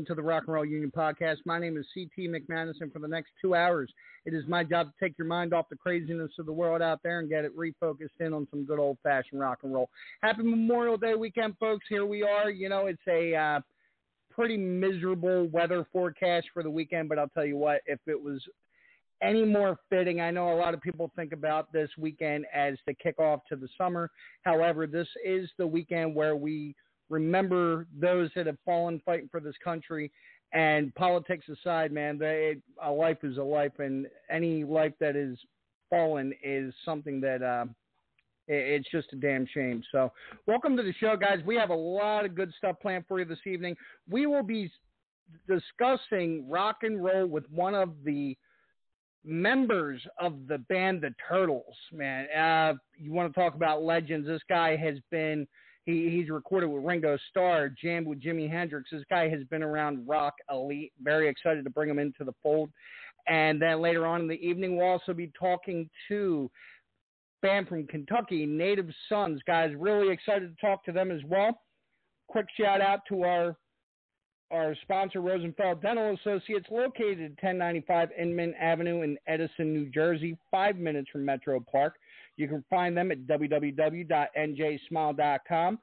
Welcome to the Rock and Roll Union Podcast. My name is CT McManus, and for the next two hours, it is my job to take your mind off the craziness of the world out there and get it refocused in on some good old fashioned rock and roll. Happy Memorial Day weekend, folks. Here we are. You know, it's a uh, pretty miserable weather forecast for the weekend, but I'll tell you what, if it was any more fitting. I know a lot of people think about this weekend as the kickoff to the summer. However, this is the weekend where we remember those that have fallen fighting for this country. And politics aside, man, they, a life is a life, and any life that is fallen is something that uh, it's just a damn shame. So, welcome to the show, guys. We have a lot of good stuff planned for you this evening. We will be discussing rock and roll with one of the members of the band The Turtles. Man, uh, you want to talk about legends? This guy has been he, he's recorded with Ringo Starr, jammed with Jimi Hendrix. This guy has been around rock elite. Very excited to bring him into the fold. And then later on in the evening, we'll also be talking to band from Kentucky, Native Sons. Guys, really excited to talk to them as well. Quick shout out to our our sponsor, Rosenfeld Dental Associates, located at 1095 Inman Avenue in Edison, New Jersey, five minutes from Metro Park. You can find them at www.njsmile.com.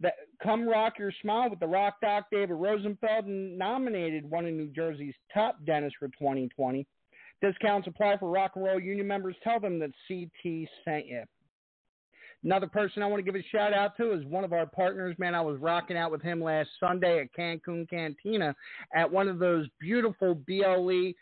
That, come rock your smile with the Rock Doc David Rosenfeld, nominated one of New Jersey's top dentists for 2020. Discounts apply for Rock and Roll Union members. Tell them that CT sent you. Another person I want to give a shout out to is one of our partners. Man, I was rocking out with him last Sunday at Cancun Cantina at one of those beautiful BLE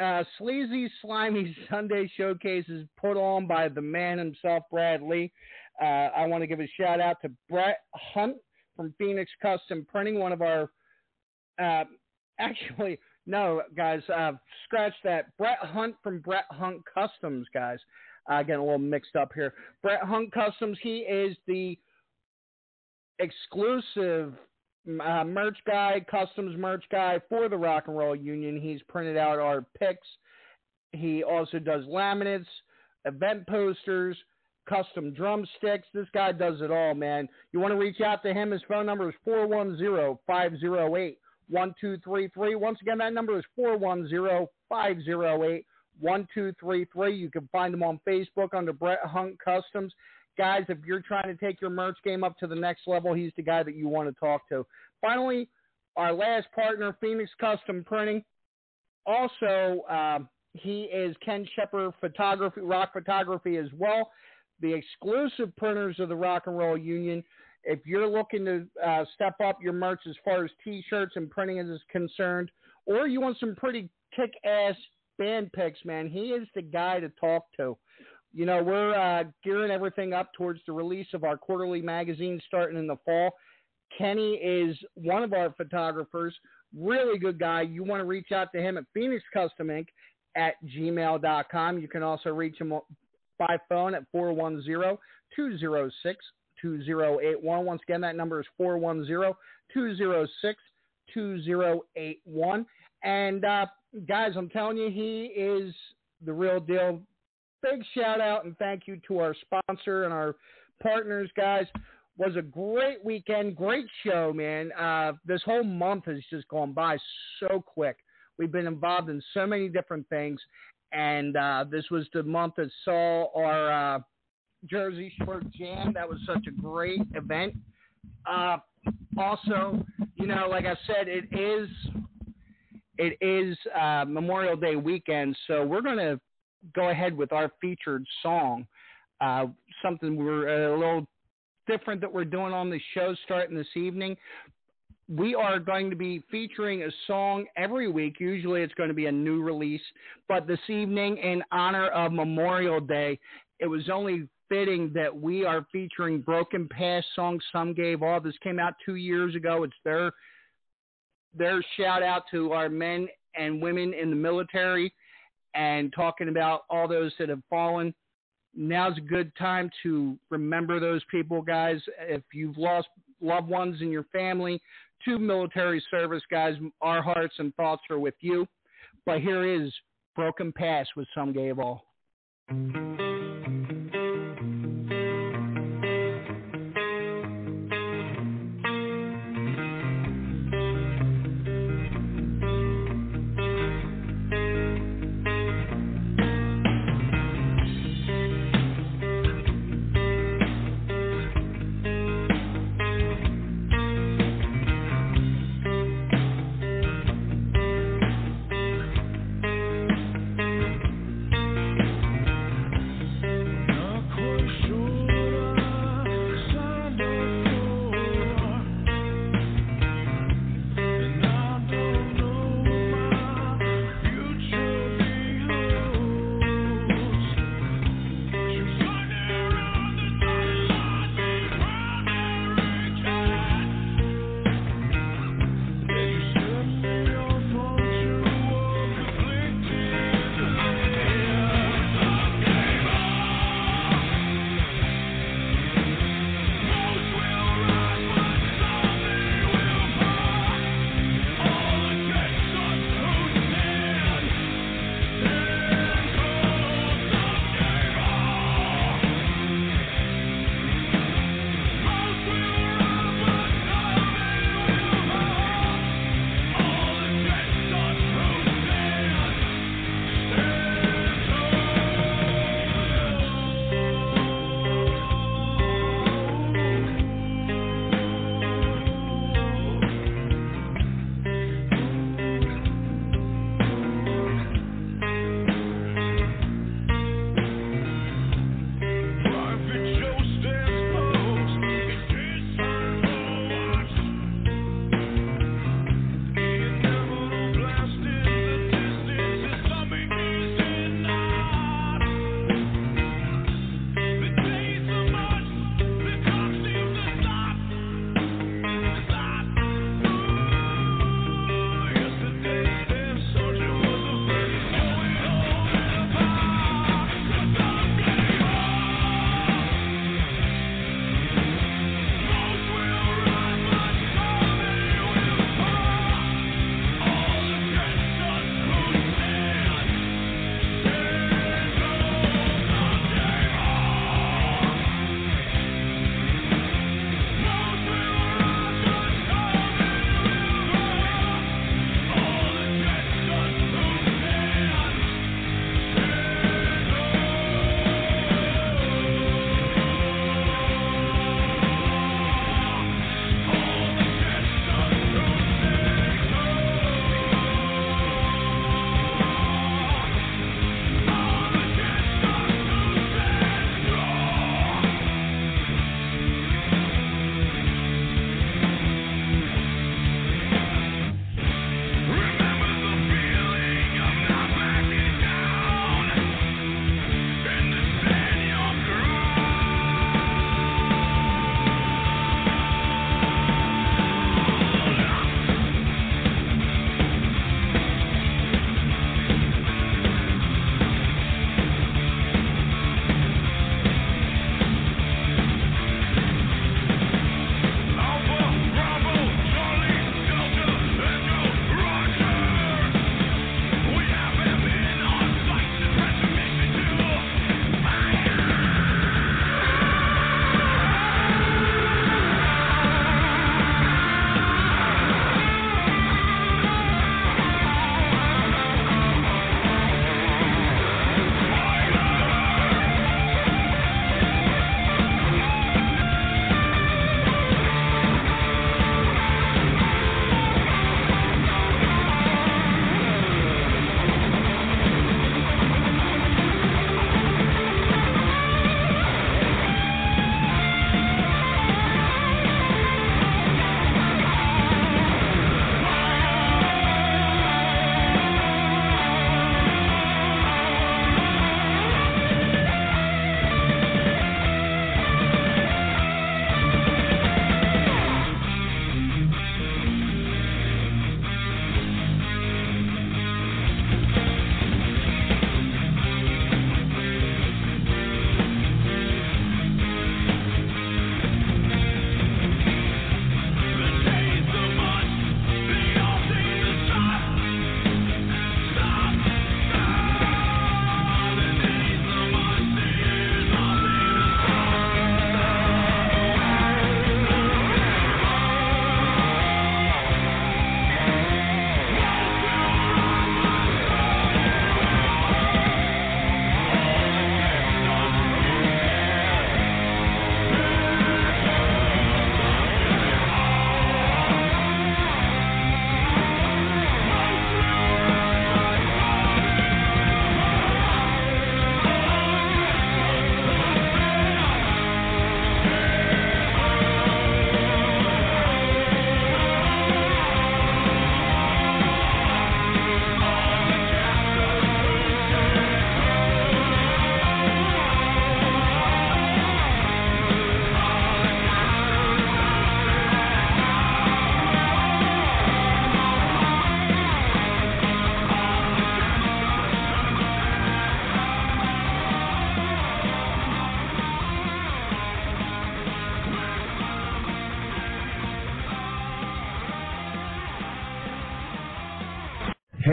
uh, Sleazy Slimy Sunday showcases put on by the man himself, Brad Lee. Uh, I want to give a shout out to Brett Hunt from Phoenix Custom Printing, one of our, uh, actually, no, guys, uh, scratch that. Brett Hunt from Brett Hunt Customs, guys. Uh, getting a little mixed up here. Brett Hunt Customs, he is the exclusive uh, merch guy, customs merch guy for the Rock and Roll Union. He's printed out our picks. He also does laminates, event posters, custom drumsticks. This guy does it all, man. You want to reach out to him? His phone number is 410 508 1233. Once again, that number is 410 508 1233. You can find him on Facebook under Brett Hunt Customs guys, if you're trying to take your merch game up to the next level, he's the guy that you want to talk to. Finally, our last partner, Phoenix Custom Printing. Also, uh, he is Ken Shepard Photography, Rock Photography as well. The exclusive printers of the Rock and Roll Union. If you're looking to uh, step up your merch as far as T-shirts and printing is concerned, or you want some pretty kick-ass band picks, man, he is the guy to talk to you know, we're uh, gearing everything up towards the release of our quarterly magazine starting in the fall. Kenny is one of our photographers, really good guy. You want to reach out to him at Phoenix Custom Inc. at gmail.com. You can also reach him by phone at 410 206 2081. Once again, that number is 410 206 2081. And uh, guys, I'm telling you, he is the real deal big shout out and thank you to our sponsor and our partners, guys. Was a great weekend, great show, man. Uh, this whole month has just gone by so quick. We've been involved in so many different things, and uh, this was the month that saw our uh, Jersey Shore Jam. That was such a great event. Uh, also, you know, like I said, it is it is uh, Memorial Day weekend, so we're going to go ahead with our featured song. Uh, something we're a little different that we're doing on the show starting this evening. We are going to be featuring a song every week. Usually it's going to be a new release, but this evening, in honor of Memorial Day, it was only fitting that we are featuring Broken Past song Some Gave All. This came out two years ago. It's their their shout out to our men and women in the military and talking about all those that have fallen. Now's a good time to remember those people, guys. If you've lost loved ones in your family to military service, guys, our hearts and thoughts are with you. But here is Broken Pass with Some Gave All.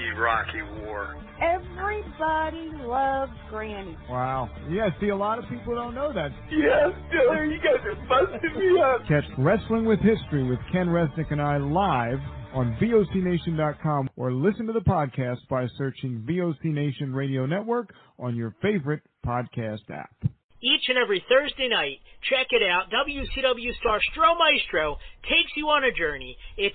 Iraqi war. Everybody loves Granny. Wow. Yeah, see, a lot of people don't know that. Yes, Diller, you guys are busting me up. Catch Wrestling with History with Ken Resnick and I live on VOCNation.com or listen to the podcast by searching VOC Nation Radio Network on your favorite podcast app. Each and every Thursday night, check it out. WCW star Stro Maestro takes you on a journey. It's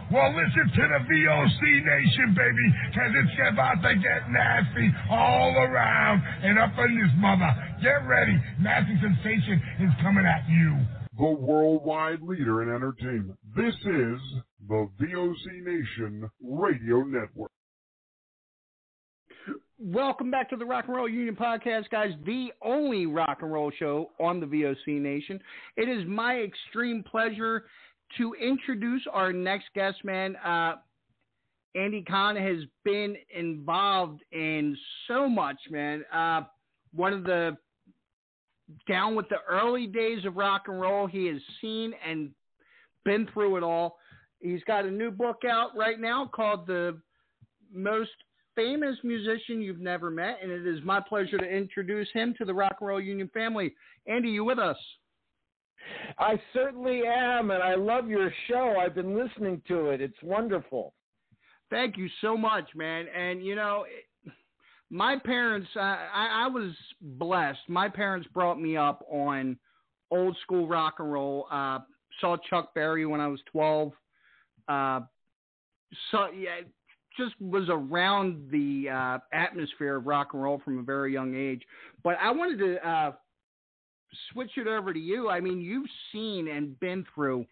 Well, listen to the VOC Nation, baby, because it's about to get nasty all around and up in this mother. Get ready. Nasty Sensation is coming at you. The worldwide leader in entertainment. This is the VOC Nation Radio Network. Welcome back to the Rock and Roll Union Podcast, guys, the only rock and roll show on the VOC Nation. It is my extreme pleasure to introduce our next guest, man. Uh, Andy Cahan has been involved in so much, man. Uh, one of the down with the early days of rock and roll, he has seen and been through it all. He's got a new book out right now called The Most famous musician you've never met, and it is my pleasure to introduce him to the Rock and Roll Union family. Andy, you with us? I certainly am, and I love your show. I've been listening to it. It's wonderful. Thank you so much, man. And you know, my parents, I, I was blessed. My parents brought me up on old school rock and roll. Uh, saw Chuck Berry when I was twelve. Uh, so yeah, just was around the uh, atmosphere of rock and roll from a very young age. But I wanted to uh, switch it over to you. I mean, you've seen and been through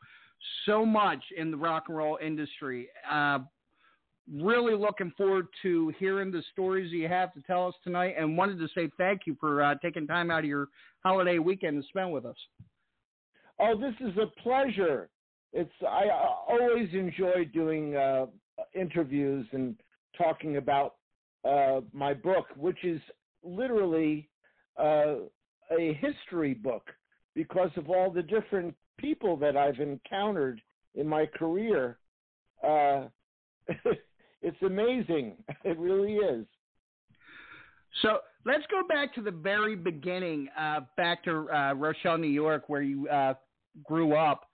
so much in the rock and roll industry. Uh, really looking forward to hearing the stories you have to tell us tonight, and wanted to say thank you for uh, taking time out of your holiday weekend to spend with us. Oh, this is a pleasure. It's I always enjoy doing uh, interviews and talking about uh, my book, which is literally uh, a history book because of all the different people that I've encountered in my career. Uh, it's amazing. It really is. So let's go back to the very beginning, uh, back to uh, Rochelle, New York, where you uh, grew up,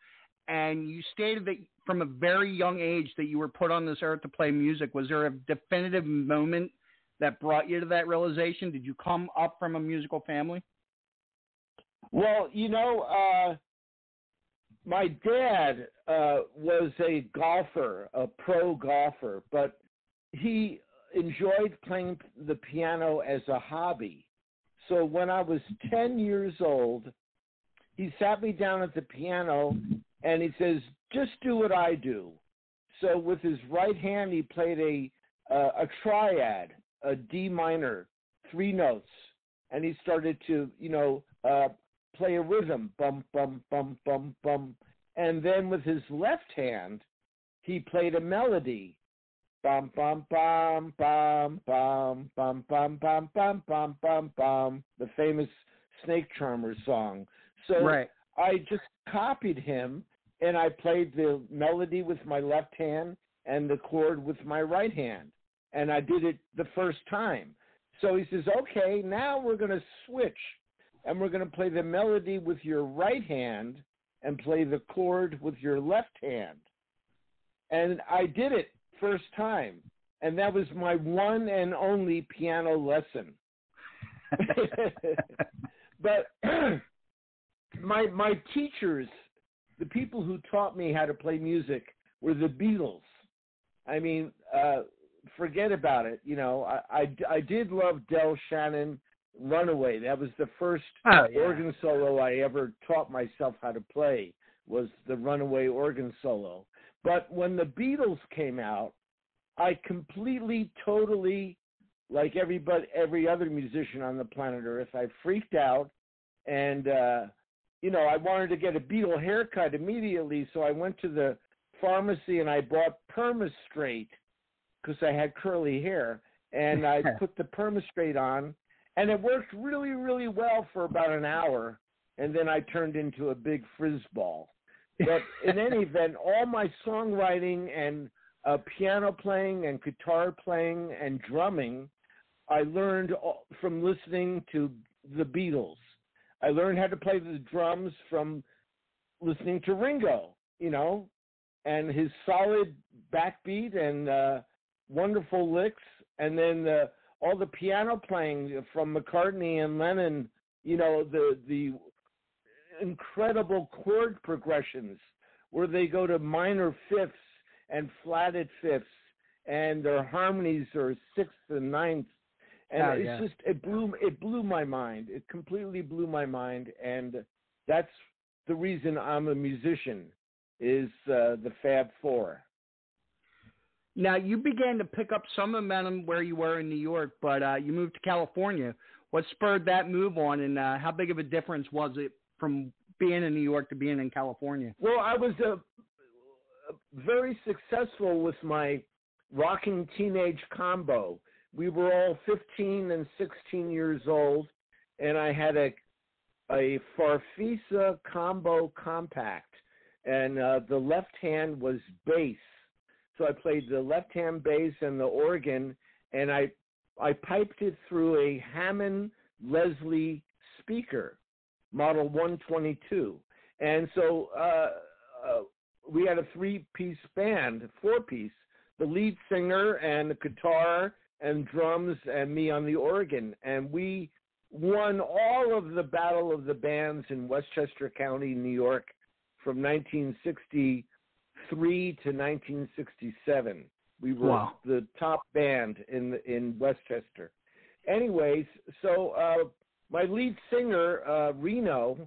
and you stated that from a very young age that you were put on this earth to play music. Was there a definitive moment that brought you to that realization? Did you come up from a musical family? Well, you know, uh, my dad uh, was a golfer, a pro golfer, but he enjoyed playing the piano as a hobby. So when I was 10 years old, he sat me down at the piano and he says, "Just do what I do." So with his right hand, he played a uh, a triad, a D minor, three notes, and he started to, you know, uh, play a rhythm, bum bum bum bum bum, and then with his left hand, he played a melody, bum bum bum bum bum bum bum bum bum bum bum bum, the famous Snake Charmer song. So right. I just copied him and I played the melody with my left hand and the chord with my right hand. And I did it the first time. So he says, okay, now we're going to switch and we're going to play the melody with your right hand and play the chord with your left hand. And I did it first time. And that was my one and only piano lesson. but my my teachers, the people who taught me how to play music were the Beatles. I mean, uh, forget about it. You know, I, I, I did love Del Shannon Runaway. That was the first oh, yeah. organ solo I ever taught myself how to play was the Runaway organ solo. But when the Beatles came out, I completely, totally, like everybody, every other musician on the planet Earth, I freaked out, and uh, you know, I wanted to get a Beatle haircut immediately, so I went to the pharmacy and I bought Permastraight because I had curly hair, and I put the Permastraight on, and it worked really, really well for about an hour, and then I turned into a big frizzball. But in any event, all my songwriting and uh, piano playing and guitar playing and drumming, I learned from listening to the Beatles. I learned how to play the drums from listening to Ringo, you know, and his solid backbeat and uh, wonderful licks, and then the, all the piano playing from McCartney and Lennon, you know, the the incredible chord progressions where they go to minor fifths and flatted fifths, and their harmonies are sixth and ninth and oh, it's yeah. just it blew it blew my mind. It completely blew my mind, and that's the reason I'm a musician is uh, the Fab Four. Now you began to pick up some momentum where you were in New York, but uh, you moved to California. What spurred that move on, and uh, how big of a difference was it from being in New York to being in California? Well, I was uh, very successful with my rocking teenage combo. We were all 15 and 16 years old, and I had a a Farfisa combo compact, and uh, the left hand was bass. So I played the left hand bass and the organ, and I I piped it through a Hammond Leslie speaker, model 122. And so uh, uh, we had a three piece band, four piece, the lead singer and the guitar and drums and me on the organ. And we won all of the Battle of the Bands in Westchester County, New York from 1963 to 1967. We were wow. the top band in in Westchester. Anyways, so uh, my lead singer uh, Reno,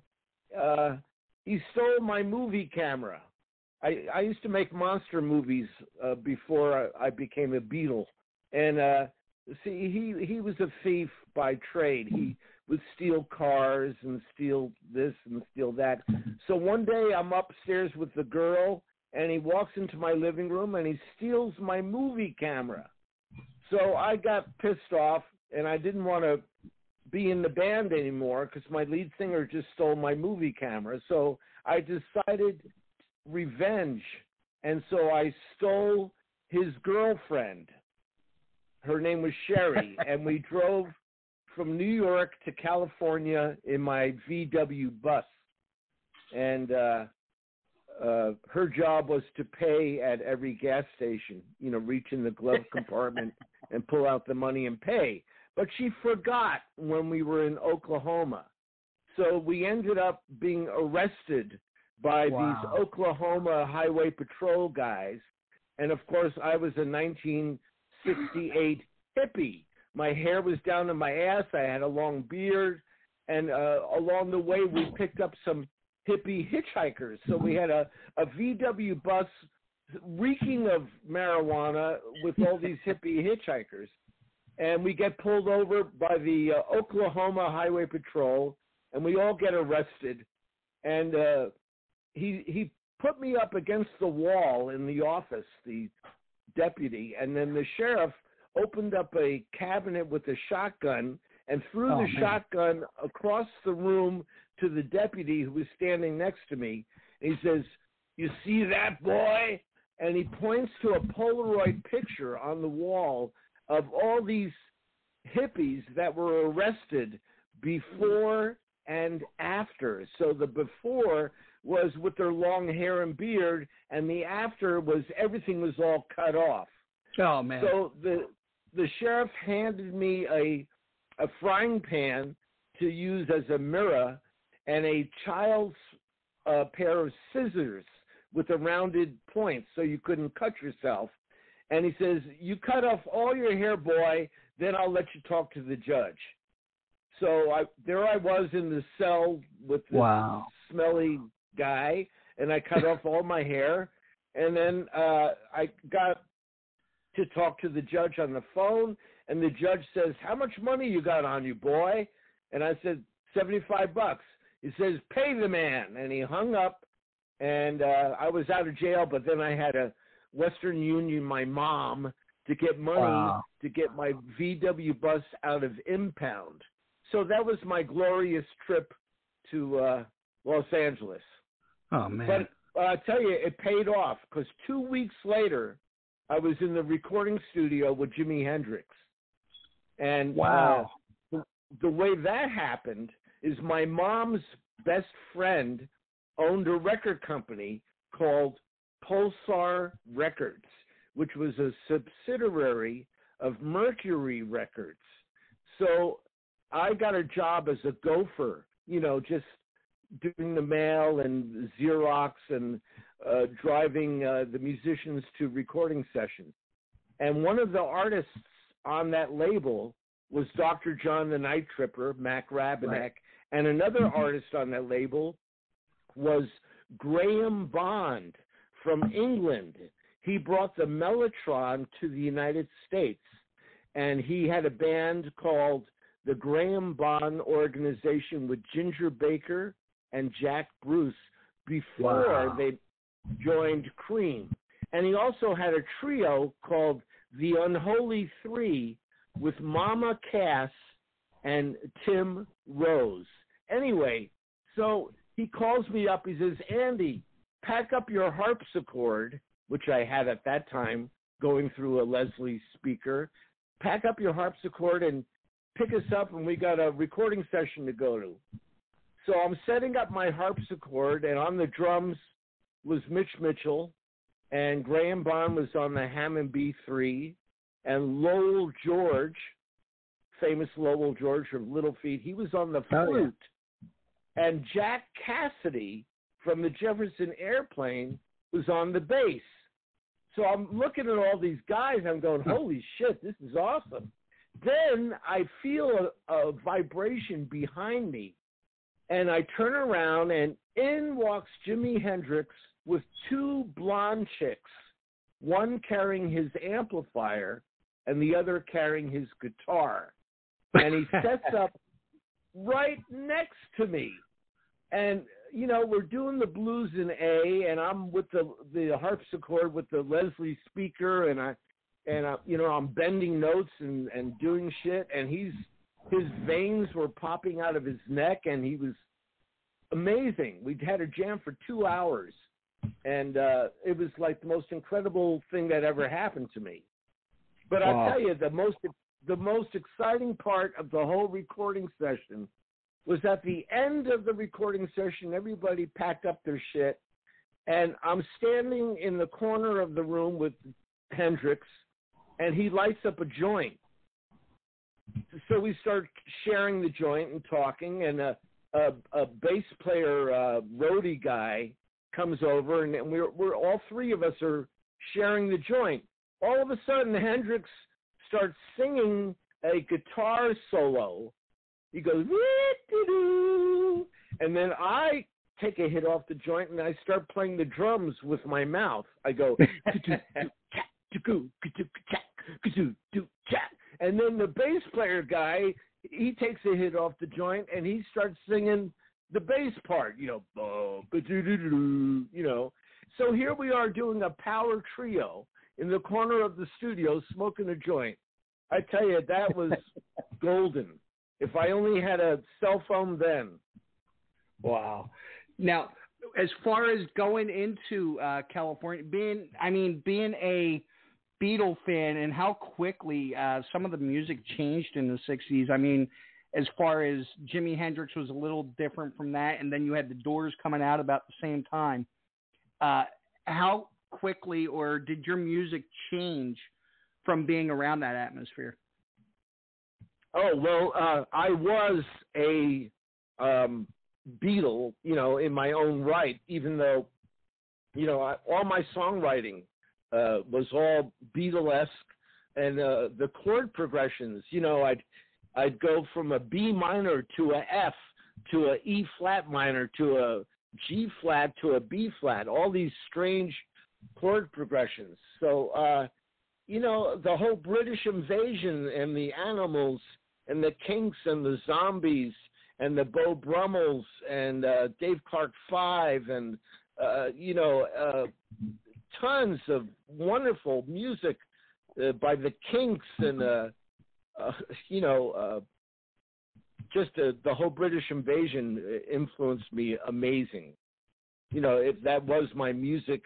uh, he stole my movie camera. I, I used to make monster movies uh, before I, I became a Beatle, and uh, see, he he was a thief by trade. He would steal cars and steal this and steal that. So one day I'm upstairs with the girl, and he walks into my living room and he steals my movie camera. So I got pissed off, and I didn't want to be in the band anymore because my lead singer just stole my movie camera. So I decided revenge, and so I stole his girlfriend. Her name was Sherry, and we drove from New York to California in my VW bus. And uh, uh, her job was to pay at every gas station, you know, reach in the glove compartment and pull out the money and pay. But she forgot when we were in Oklahoma. So we ended up being arrested by wow. these Oklahoma Highway Patrol guys. And of course, I was a 1968 hippie. My hair was down to my ass. I had a long beard. And uh, along the way, we picked up some hippie hitchhikers. So we had a, a VW bus reeking of marijuana with all these hippie hitchhikers. And we get pulled over by the uh, Oklahoma Highway Patrol. and we all get arrested. And uh, he he put me up against the wall in the office, the deputy, and then the sheriff opened up a cabinet with a shotgun and threw Oh, the man. shotgun across the room to the deputy who was standing next to me. And he says, "You see that boy?" And he points to a Polaroid picture on the wall of all these hippies that were arrested before and after. So the before was with their long hair and beard, and the after was everything was all cut off. Oh man. So the the sheriff handed me a a frying pan to use as a mirror and a child's uh, pair of scissors with a rounded point so you couldn't cut yourself. And he says, "You cut off all your hair, boy. Then I'll let you talk to the judge." So I there I was in the cell with this Wow. smelly guy, and I cut off all my hair, and then uh, I got to talk to the judge on the phone, and the judge says, "How much money you got on you, boy?" And I said, 75 bucks." He says, "Pay the man," and he hung up, and uh, I was out of jail. But then I had a Western Union, my mom, to get money Wow. to get my VW bus out of impound. So that was my glorious trip to uh, Los Angeles. Oh man. But uh, I tell you, it paid off because two weeks later, I was in the recording studio with Jimi Hendrix, and Wow. uh, the, the way that happened is my mom's best friend owned a record company called Pulsar Records, which was a subsidiary of Mercury Records. So I got a job as a gopher, you know, just doing the mail and Xerox and uh, driving uh, the musicians to recording sessions. And one of the artists on that label was Dr. John the Night Tripper, Mac Rebennack, Right. and another mm-hmm. artist on that label was Graham Bond from England. He brought the Mellotron to the United States, and he had a band called the Graham Bond Organization with Ginger Baker and Jack Bruce before Wow. they joined Cream. And he also had a trio called the Unholy Three with Mama Cass and Tim Rose. Anyway, so he calls me up. He says, Andy, pack up your harpsichord, which I had at that time going through a Leslie speaker. Pack up your harpsichord and pick us up, and we got a recording session to go to. So I'm setting up my harpsichord, and on the drums was Mitch Mitchell, and Graham Bond was on the Hammond B3, and Lowell George, famous Lowell George from Little Feat, he was on the Oh, flute, and Jack Casady from the Jefferson Airplane was on the bass. So I'm looking at all these guys, I'm going, hmm. holy shit, this is awesome. Then I feel a, a vibration behind me, and I turn around, and in walks Jimi Hendrix with two blonde chicks, one carrying his amplifier and the other carrying his guitar. And he sets up right next to me. And you know, we're doing the blues in A and I'm with the the harpsichord with the Leslie speaker and I and I, you know, I'm bending notes and and doing shit and he's his veins were popping out of his neck and he was amazing. We'd had a jam for 2 hours and uh it was like the most incredible thing that ever happened to me. But Wow. I'll tell you the most the most exciting part of the whole recording session was at the end of the recording session everybody packed up their shit and I'm standing in the corner of the room with Hendrix and he lights up a joint. So we start sharing the joint and talking and a a, a bass player uh roadie guy comes over and, and we're we're all three of us are sharing the joint. All of a sudden Hendrix starts singing a guitar solo. He goes and then I take a hit off the joint and I start playing the drums with my mouth. I go and then the bass player guy he takes a hit off the joint and he starts singing the bass part, you know, you know. So here we are doing a power trio in the corner of the studio smoking a joint. I tell you, that was golden. If I only had a cell phone then. Wow. Now, as far as going into uh, California, being, I mean, being a Beatle fan and how quickly uh, some of the music changed in the 60s. I mean, as far as Jimi Hendrix was a little different from that, and then you had the Doors coming out about the same time. Uh, how quickly, or did your music change from being around that atmosphere? Oh well, uh, I was a um, Beatle, you know, in my own right, even though, you know, I, all my songwriting uh, was all Beatlesque, and uh, the chord progressions, you know, I'd I'd go from a B minor to a F to a E flat minor to a G flat to a B flat, all these strange chord progressions. So, uh, you know, the whole British invasion and the animals and the Kinks and the zombies and the Beau Brummels and uh, Dave Clark Five and uh, you know uh, tons of wonderful music uh, by the Kinks and uh, uh, you know uh, just uh, the whole British invasion uh, influenced me amazing. You know, if that was my music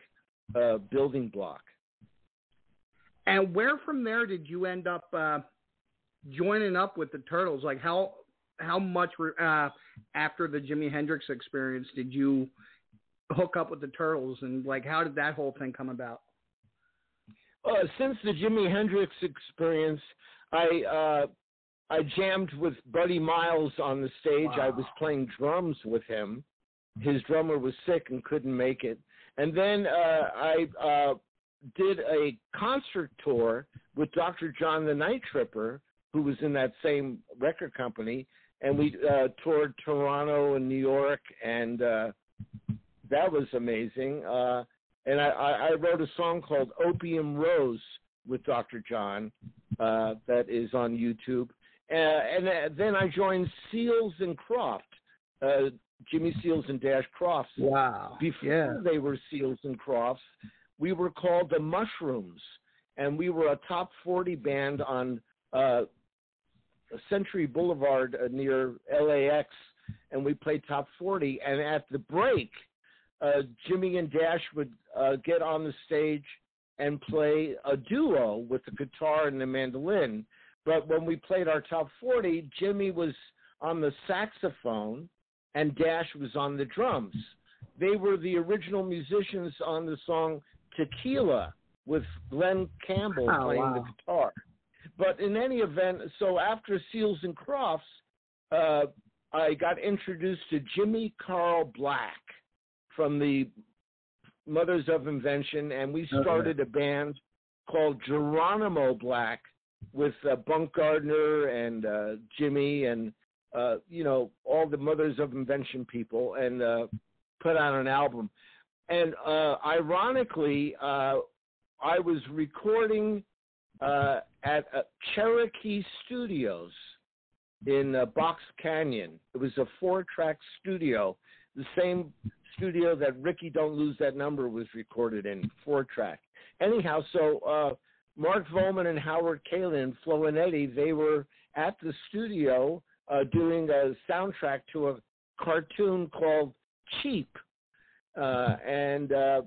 uh, building block. And where from there did you end up uh, joining up with the Turtles? Like how how much uh, after the Jimi Hendrix experience did you hook up with the Turtles, and like how did that whole thing come about? Uh, since the Jimi Hendrix experience, I uh, I jammed with Buddy Miles on the stage. Wow. I was playing drums with him. His drummer was sick and couldn't make it, and then uh, I uh, did a concert tour with Dr. John the Night Tripper, who was in that same record company, and we uh, toured Toronto and New York, and uh, that was amazing. Uh, and I, I wrote a song called Opium Rose with Dr. John uh, that is on YouTube. Uh, and uh, then I joined Seals and Croft, uh, Jimmy Seals and Dash Crofts. Wow. Before yeah. they were Seals and Crofts, we were called the Mushrooms, and we were a top 40 band on uh, Century Boulevard uh, near LAX, and we played top 40. And at the break, uh, Jimmy and Dash would uh, get on the stage and play a duo with the guitar and the mandolin. But when we played our top 40, Jimmy was on the saxophone and Dash was on the drums. They were the original musicians on the song Tequila with Glen Campbell oh, playing wow. the guitar. But in any event, so after Seals and Crofts, uh, I got introduced to Jimmy Carl Black from the Mothers of Invention, and we started okay. a band called Geronimo Black with uh, Bunk Gardner and uh, Jimmy and uh, you know all the Mothers of Invention people, and uh, put out an album. And uh, ironically, uh, I was recording uh, at uh, Cherokee Studios in uh, Box Canyon. It was a four-track studio, the same studio that Rikki Don't Lose That Number was recorded in, four-track. Anyhow, so uh, Mark Volman and Howard Kaylan, Flo and Eddie, they were at the studio uh, doing a soundtrack to a cartoon called Cheap. Uh, and uh,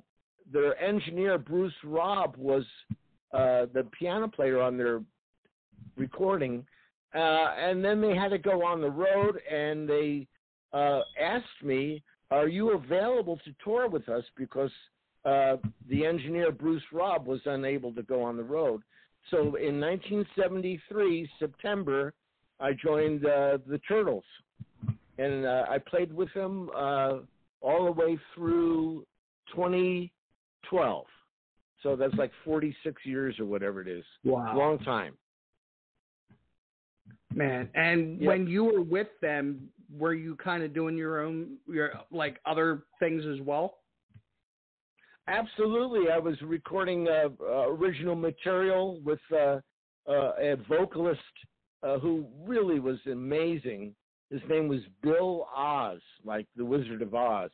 their engineer, Bruce Robb, was uh, the piano player on their recording. Uh, and then they had to go on the road, and they uh, asked me, "Are you available to tour with us?" Because uh, the engineer Bruce Robb was unable to go on the road. So in 1973 September, I joined uh, the Turtles, and uh, I played with them uh, all the way through 2012. So that's like 46 years or whatever it is. Wow. Long time. Man, and yep. when you were with them, were you kind of doing your own, your like other things as well? Absolutely. I was recording uh, uh, original material with uh, uh, a vocalist uh, who really was amazing. His name was Bill Oz, like the Wizard of Oz,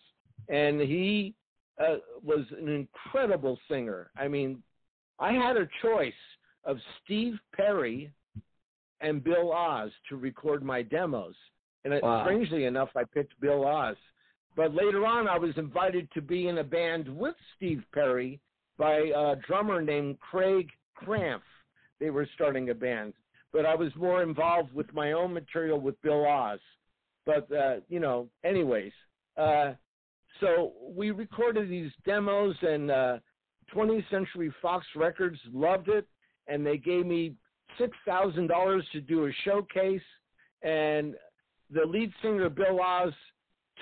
and he uh, was an incredible singer. I mean, I had a choice of Steve Perry and Bill Oz to record my demos, and Wow. strangely enough, I picked Bill Oz. But later on, I was invited to be in a band with Steve Perry by a drummer named Craig Krampf. They were starting a band, but I was more involved with my own material with Bill Oz. But uh, you know, anyways, uh, so we recorded these demos, and uh, 20th Century Fox Records loved it, and they gave me six thousand dollars to do a showcase, and the lead singer Bill Oz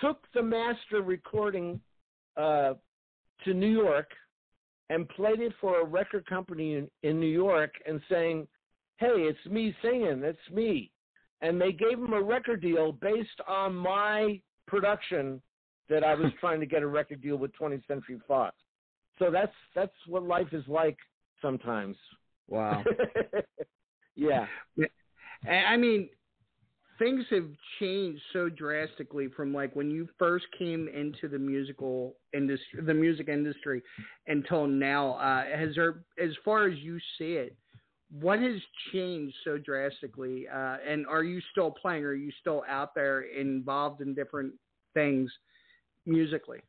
took the master recording uh, to New York and played it for a record company in, in New York and saying, Hey, it's me singing, it's me. And they gave him a record deal based on my production that I was trying to get a record deal with 20th Century Fox. So that's that's what life is like sometimes. Wow. yeah. I mean, things have changed so drastically from like when you first came into the musical industry, the music industry, until now. Uh, has there, as far as you see it, what has changed so drastically? Uh, and are you still playing? Are you still out there involved in different things musically?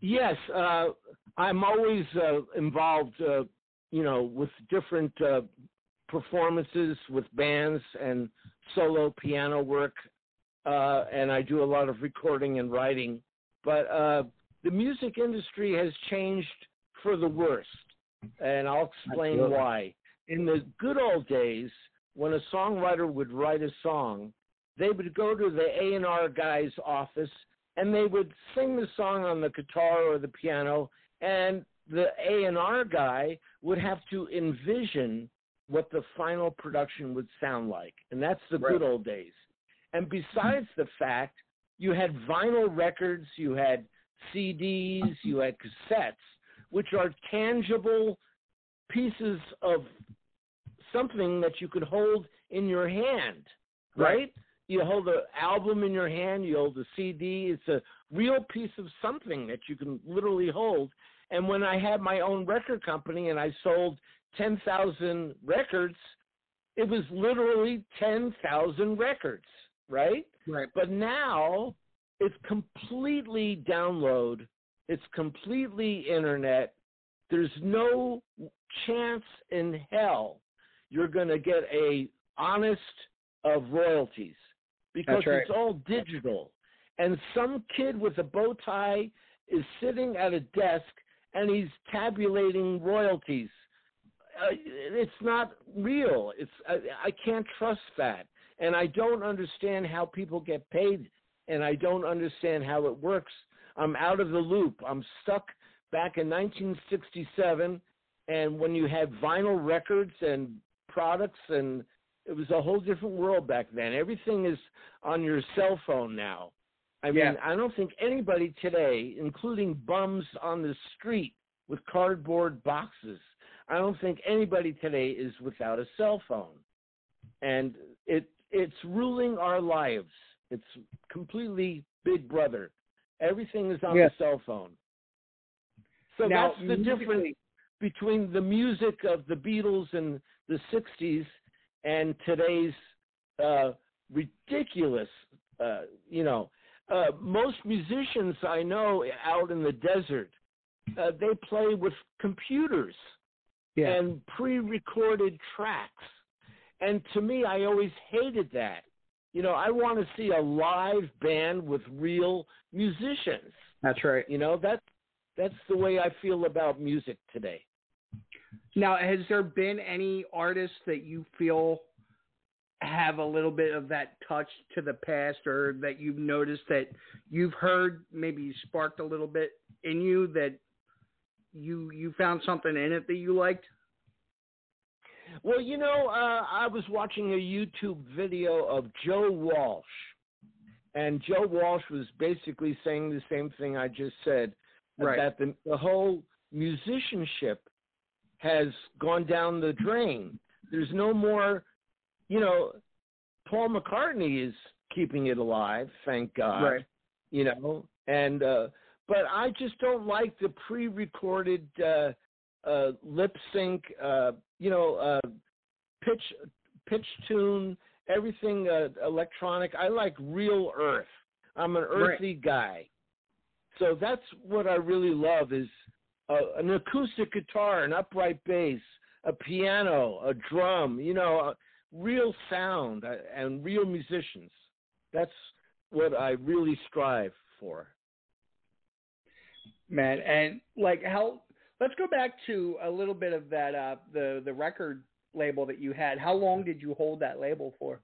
Yes, uh, I'm always uh, involved, uh, you know, with different uh, performances with bands and solo piano work, uh, and I do a lot of recording and writing. But uh, the music industry has changed for the worst, and I'll explain Absolutely. why. In the good old days, when a songwriter would write a song, they would go to the A&R guy's office and they would sing the song on the guitar or the piano and the A&R guy would have to envision what the final production would sound like. And that's the good old days. And besides mm-hmm. the fact you had vinyl records, you had CDs, you had cassettes, which are tangible pieces of something that you could hold in your hand, right? Right. You hold an album in your hand, you hold a CD. It's a real piece of something that you can literally hold. And when I had my own record company and I sold 10,000 records, it was literally 10,000 records, right? Right. But now it's completely download, it's completely internet. There's no chance in hell you're going to get a honest of royalties because right. it's all digital. And some kid with a bow tie is sitting at a desk and he's tabulating royalties. Uh, it's not real. It's I, I can't trust that, and I don't understand how people get paid, and I don't understand how it works. I'm out of the loop. I'm stuck back in 1967, and when you had vinyl records and products, and it was a whole different world back then. Everything is on your cell phone now. I mean, Yeah. I don't think anybody today, including bums on the street with cardboard boxes, I don't think anybody today is without a cell phone. And it it's ruling our lives. It's completely big brother. Everything is on Yeah. the cell phone. So Now, that's the difference between the music of the Beatles in the 60s and today's uh, ridiculous, uh, you know, uh, most musicians I know out in the desert, uh, they play with computers Yeah. and pre-recorded tracks. And to me, I always hated that. You know, I want to see a live band with real musicians. That's right. You know, that's that's the way I feel about music today. Now, has there been any artists that you feel have a little bit of that touch to the past, or that you've noticed that you've heard maybe sparked a little bit in you that you you found something in it that you liked? Well, you know, uh, I was watching a YouTube video of Joe Walsh, and Joe Walsh was basically saying the same thing I just said Right. that the, the whole musicianship has gone down the drain. There's no more you know, Paul McCartney is keeping it alive, thank God. Right. You know, and uh but I just don't like the pre-recorded uh uh lip sync uh you know uh pitch pitch tune everything uh, electronic. I like real earth. I'm an earthy right. guy. So that's what I really love is uh, an acoustic guitar, an upright bass, a piano, a drum, you know, real sound uh, and real musicians. That's what I really strive for. Man, and like how let's go back to a little bit of that uh the the record label that you had. How long did you hold that label for?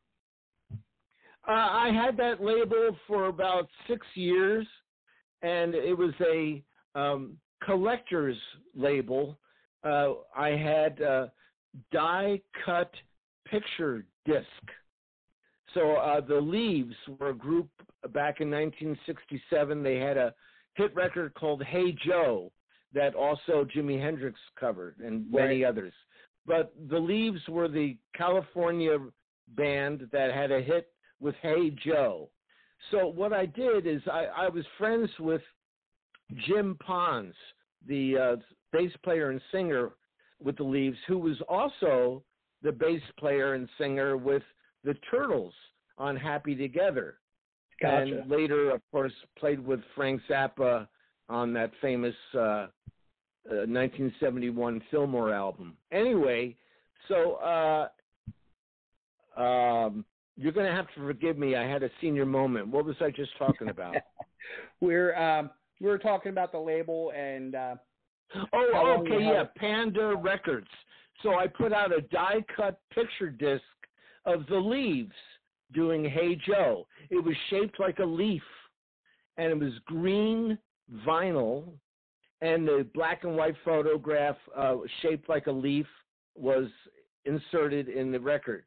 Uh, I had that label for about six years, and it was a um, collector's label. Uh, I had uh, die cut picture disc. So uh, the Leaves were a group back in 1967. They had a hit record called Hey Joe that also Jimi Hendrix covered and many right. others. But the Leaves were the California band that had a hit with Hey Joe. So what I did is I, I was friends with Jim Pons, the uh, bass player and singer with the Leaves, who was also the bass player and singer with the Turtles on Happy Together. Gotcha. And later, of course, played with Frank Zappa on that famous uh, uh, 1971 Fillmore album. Anyway, so uh, um, you're going to have to forgive me. I had a senior moment. What was I just talking about? we're um, we were talking about the label and. Uh, oh, okay, yeah, Panda Records. So I put out a die cut picture disc of the leaves doing Hey Joe. It was shaped like a leaf, and it was green vinyl, and the black and white photograph uh, shaped like a leaf was inserted in the record.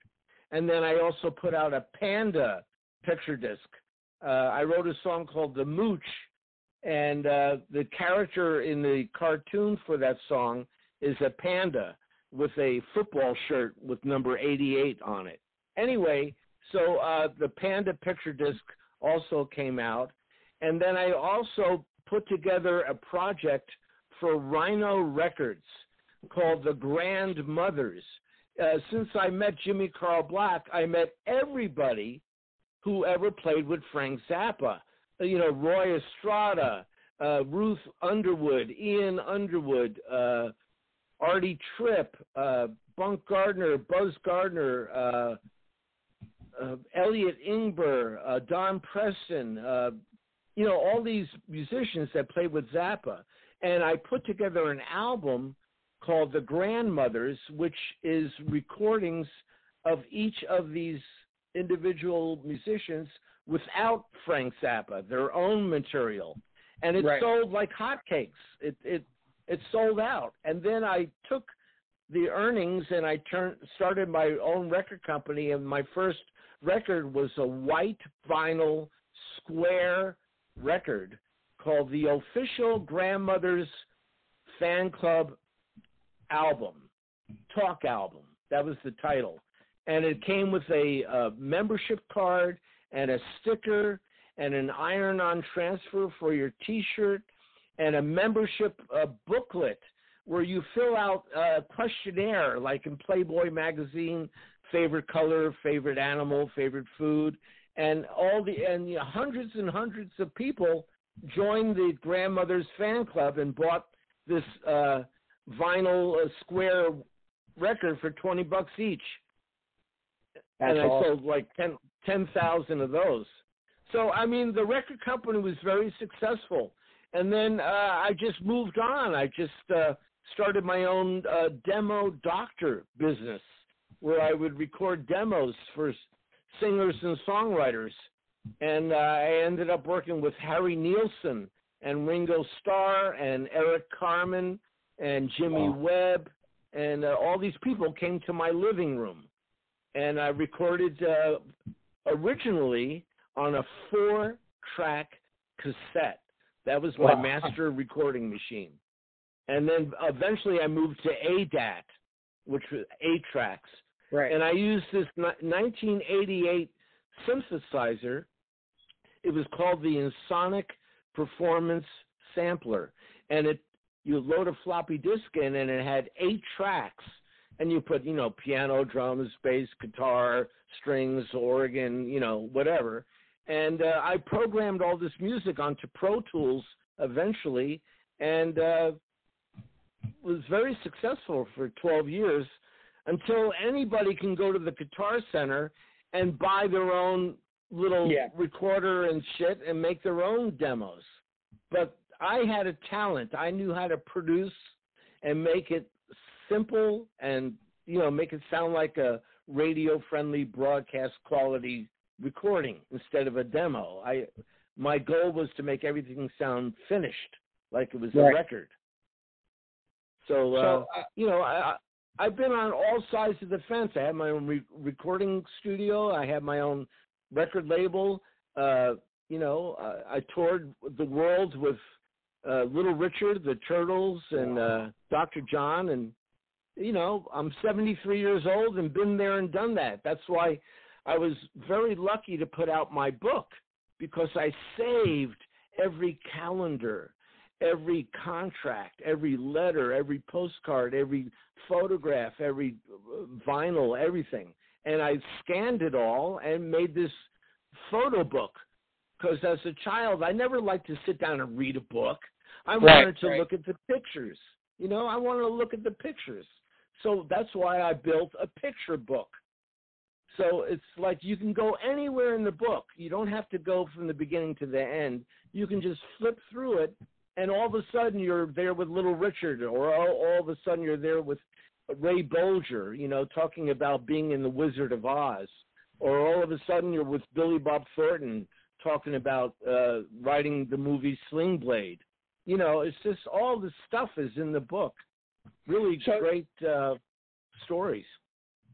And then I also put out a panda picture disc. Uh, I wrote a song called The Mooch, and uh, the character in the cartoon for that song is a panda with a football shirt with number 88 on it. Anyway, so uh, the panda picture disc also came out. And then I also put together a project for Rhino Records called The Grandmothers. Uh, since I met Jimmy Carl Black, I met everybody who ever played with Frank Zappa. Uh, you know, Roy Estrada, uh, Ruth Underwood, Ian Underwood, uh, Artie Tripp, uh, Bunk Gardner, Buzz Gardner, uh, Elliot Ingber, uh, Don Preston, uh, you know, all these musicians that played with Zappa. And I put together an album called The Grandmothers, which is recordings of each of these individual musicians without Frank Zappa, their own material. And it right. sold like hotcakes. It, it it sold out. And then I took the earnings and I turned started my own record company and my first record was a white vinyl square record called the official grandmother's fan club album talk album. That was the title. And it came with a, a membership card and a sticker and an iron on transfer for your t-shirt and a membership uh, booklet where you fill out a questionnaire like in Playboy magazine, favorite color, favorite animal, favorite food, and all the and you know, hundreds and hundreds of people joined the grandmother's fan club and bought this uh, vinyl uh, square record for 20 bucks each. That's and I awesome. sold like 10 10,000 of those. So I mean the record company was very successful and then uh, I just moved on. I just uh, started my own uh, demo doctor business where I would record demos for singers and songwriters. And uh, I ended up working with Harry Nilsson and Ringo Starr and Eric Carmen and Jimmy wow. Webb. And uh, all these people came to my living room. And I recorded uh, originally on a four track cassette. That was my Wow. master recording machine. And then eventually I moved to ADAT, which was eight tracks. Right. And I used this 1988 synthesizer. It was called the Ensoniq Performance Sampler, and it you load a floppy disk in, and it had eight tracks, and you put you know piano, drums, bass, guitar, strings, organ, you know whatever. And uh, I programmed all this music onto Pro Tools eventually, and uh, was very successful for 12 years until anybody can go to the Guitar Center and buy their own little Yeah. recorder and shit and make their own demos. But I had a talent. I knew how to produce and make it simple and you know make it sound like a radio friendly broadcast quality recording instead of a demo. I my goal was to make everything sound finished like it was a record. So, uh, So, uh, you know, I- I've been on all sides of the fence. I have my own re- recording studio. I have my own record label. Uh, you know, uh, I toured the world with uh, Little Richard, the Turtles, and uh, Dr. John, and you know, I'm 73 years old and been there and done that. That's why I was very lucky to put out my book because I saved every calendar, every contract, every letter, every postcard, every photograph, every uh, vinyl, everything. And I scanned it all and made this photo book. Because as a child, I never liked to sit down and read a book. I Right, wanted to right. look at the pictures. You know, I wanted to look at the pictures. So that's why I built a picture book. So it's like you can go anywhere in the book. You don't have to go from the beginning to the end. You can just flip through it, and all of a sudden you're there with Little Richard, or all, all of a sudden you're there with Ray Bolger, you know, talking about being in The Wizard of Oz, or all of a sudden you're with Billy Bob Thornton talking about uh, writing the movie Sling Blade. You know, it's just all the stuff is in the book. Really great uh, stories.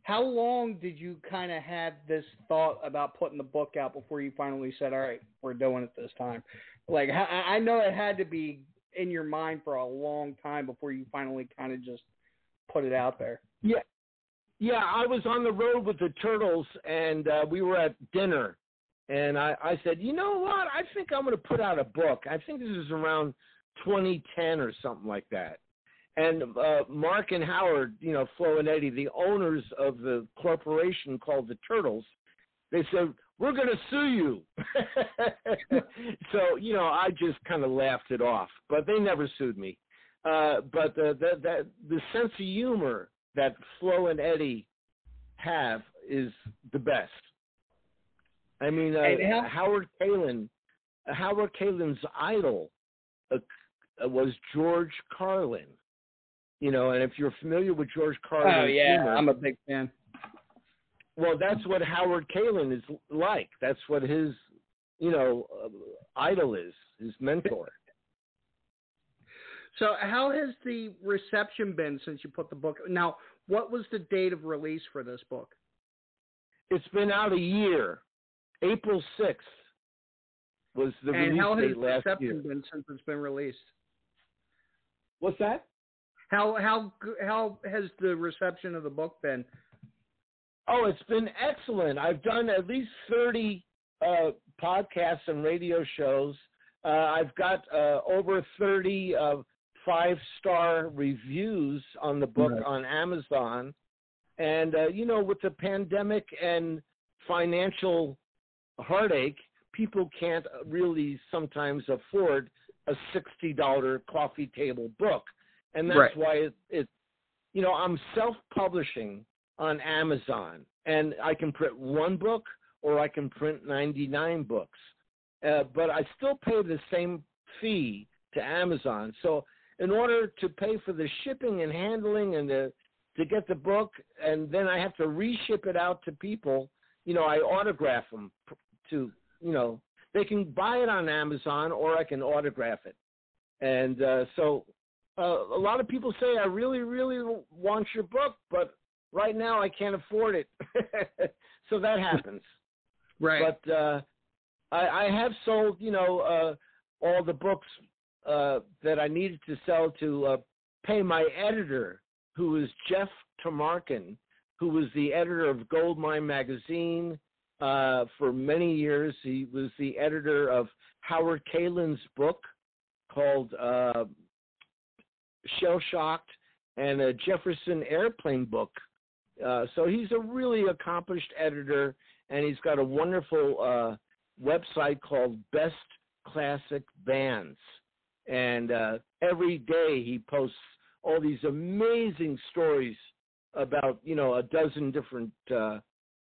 How long did you kind of have this thought about putting the book out before you finally said, "All right, we're doing it this time"? Like, I know it had to be in your mind for a long time before you finally kind of just put it out there. Yeah, yeah. I was on the road with the Turtles, and uh, we were at dinner, and I, I said, you know what? I think I'm going to put out a book. I think this is around 2010 or something like that. And uh, Mark and Howard, you know, Flo and Eddie, the owners of the corporation called the Turtles, they said, "We're going to sue you." so you know, I just kind of laughed it off, but they never sued me. Uh, but the, the the the sense of humor that Flo and Eddie have is the best. I mean, uh, how- Howard Kaylan, Howard Kaylan's idol uh, uh, was George Carlin. You know, and if you're familiar with George Carlin, Oh yeah, humor, I'm a big fan. Well, that's what Howard Kaylan is like. That's what his, you know, uh, idol is, his mentor. So, how has the reception been since you put the book? Now, what was the date of release for this book? It's been out a year. April sixth was the and release how has date the last reception year. been since it's been released? What's that? How how how has the reception of the book been? Oh, it's been excellent. I've done at least 30 uh, podcasts and radio shows. Uh, I've got uh, over 30 uh, five star reviews on the book Right. on Amazon. And, uh, you know, with the pandemic and financial heartache, people can't really sometimes afford a $60 coffee table book. And that's Right. why it, it, you know, I'm self publishing on Amazon, and I can print one book or I can print 99 books. Uh, but I still pay the same fee to Amazon. So, in order to pay for the shipping and handling and the, to get the book, and then I have to reship it out to people, you know, I autograph them to, you know, they can buy it on Amazon or I can autograph it. And uh, so uh, a lot of people say, I really, really want your book, but right now I can't afford it. so that happens. Right. But uh, I, I have sold, you know, uh, all the books uh, that I needed to sell to uh, pay my editor, who is Jeff Tamarkin, who was the editor of Goldmine magazine uh, for many years. He was the editor of Howard Kaylan's book called uh, Shell Shocked and a Jefferson Airplane book. Uh, so he's a really accomplished editor, and he's got a wonderful uh, website called Best Classic Bands. And uh, every day he posts all these amazing stories about you know a dozen different uh,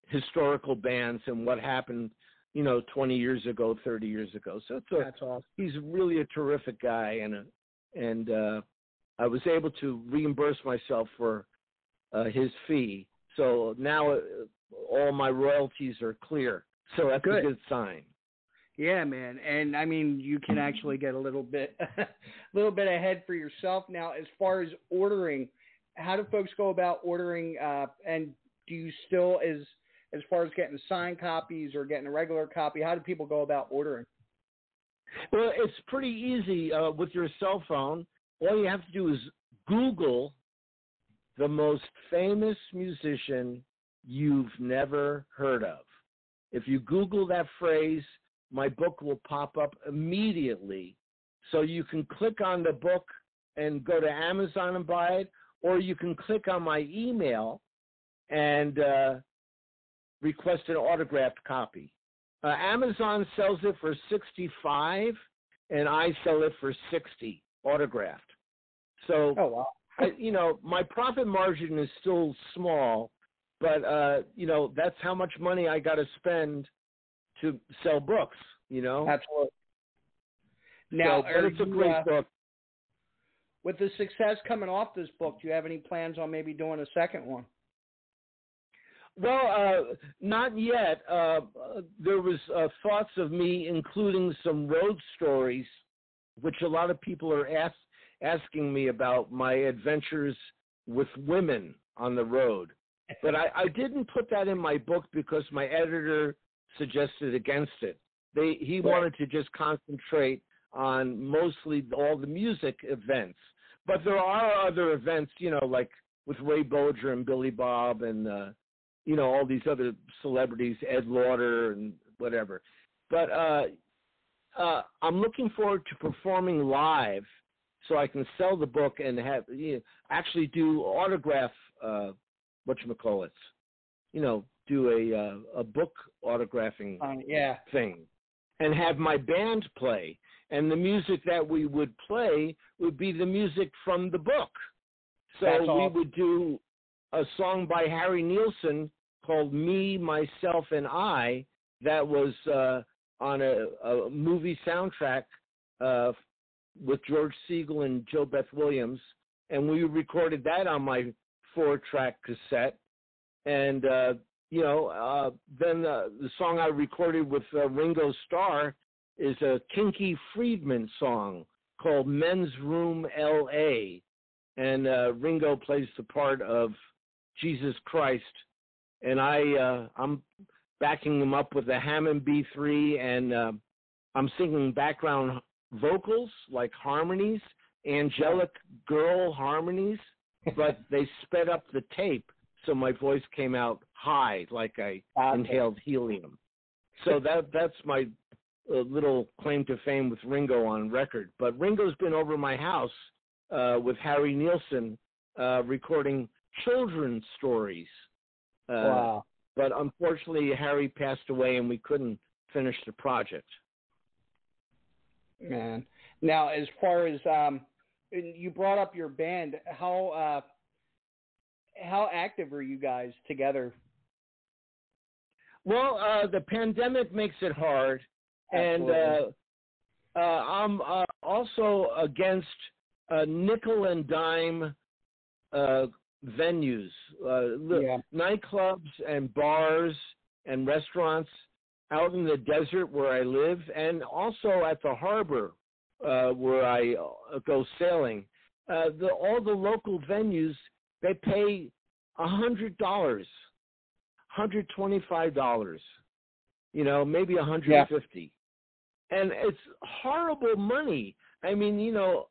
historical bands and what happened you know 20 years ago 30 years ago so it's a, That's awesome. he's really a terrific guy and a, and uh I was able to reimburse myself for uh, his fee so now uh, all my royalties are clear so that's Good. a good sign Yeah, man, and I mean you can actually get a little bit, a little bit ahead for yourself now. As far as ordering, how do folks go about ordering? Uh, and do you still, as as far as getting signed copies or getting a regular copy, how do people go about ordering? Well, it's pretty easy uh, with your cell phone. All you have to do is Google the most famous musician you've never heard of. If you Google that phrase, my book will pop up immediately. So you can click on the book and go to Amazon and buy it, or you can click on my email and uh, request an autographed copy. Uh, Amazon sells it for 65 and I sell it for 60 autographed. So, oh, wow. I, you know, my profit margin is still small, but uh, you know, that's how much money I got to spend to sell books, you know? Absolutely. Now, so, but it's a great uh, book. With the success coming off this book, do you have any plans on maybe doing a second one? Well, uh, not yet. Uh, there was uh, thoughts of me including some road stories, which a lot of people are ask, asking me about my adventures with women on the road. But I, I didn't put that in my book because my editor suggested against it. They he wanted to just concentrate on mostly all the music events. But there are other events, you know, like with Ray Bolger and Billy Bob and uh, you know all these other celebrities, Ed Lauter and whatever. But uh, uh, I'm looking forward to performing live, so I can sell the book and have you know, actually do autograph uh, what you call it, you know, do a uh, a book autographing Uh, yeah. thing, and have my band play. And the music that we would play would be the music from the book. So That's we awesome. would do a song by Harry Nilsson called "Me, Myself, and I" that was uh, on a, a movie soundtrack uh, with George Segal and JoBeth Williams, and we recorded that on my four-track cassette. And uh, you know, uh, then uh, the song I recorded with uh, Ringo Starr is a Kinky Friedman song called "Men's Room L.A." and uh, Ringo plays the part of Jesus Christ, and I uh, I'm backing him up with a Hammond B3, and uh, I'm singing background vocals like harmonies, angelic girl harmonies, but they sped up the tape so my voice came out high like I inhaled helium. So that that's my uh, little claim to fame with Ringo on record. But Ringo's been over my house uh, with Harry Nilsson uh, recording children's stories. Uh, Wow. But unfortunately, Harry passed away and we couldn't finish the project. Man. Now, as far as um, you brought up your band, how uh, how active are you guys together? Well, uh, the pandemic makes it hard, and uh, uh, I'm uh, also against uh, nickel and dime uh, venues, uh, Yeah. nightclubs and bars and restaurants out in the desert where I live, and also at the harbor uh, where I uh, go sailing. Uh, the, all the local venues they pay a hundred dollars, hundred twenty-five dollars, you know, maybe a hundred and fifty, and it's horrible money. I mean, you know,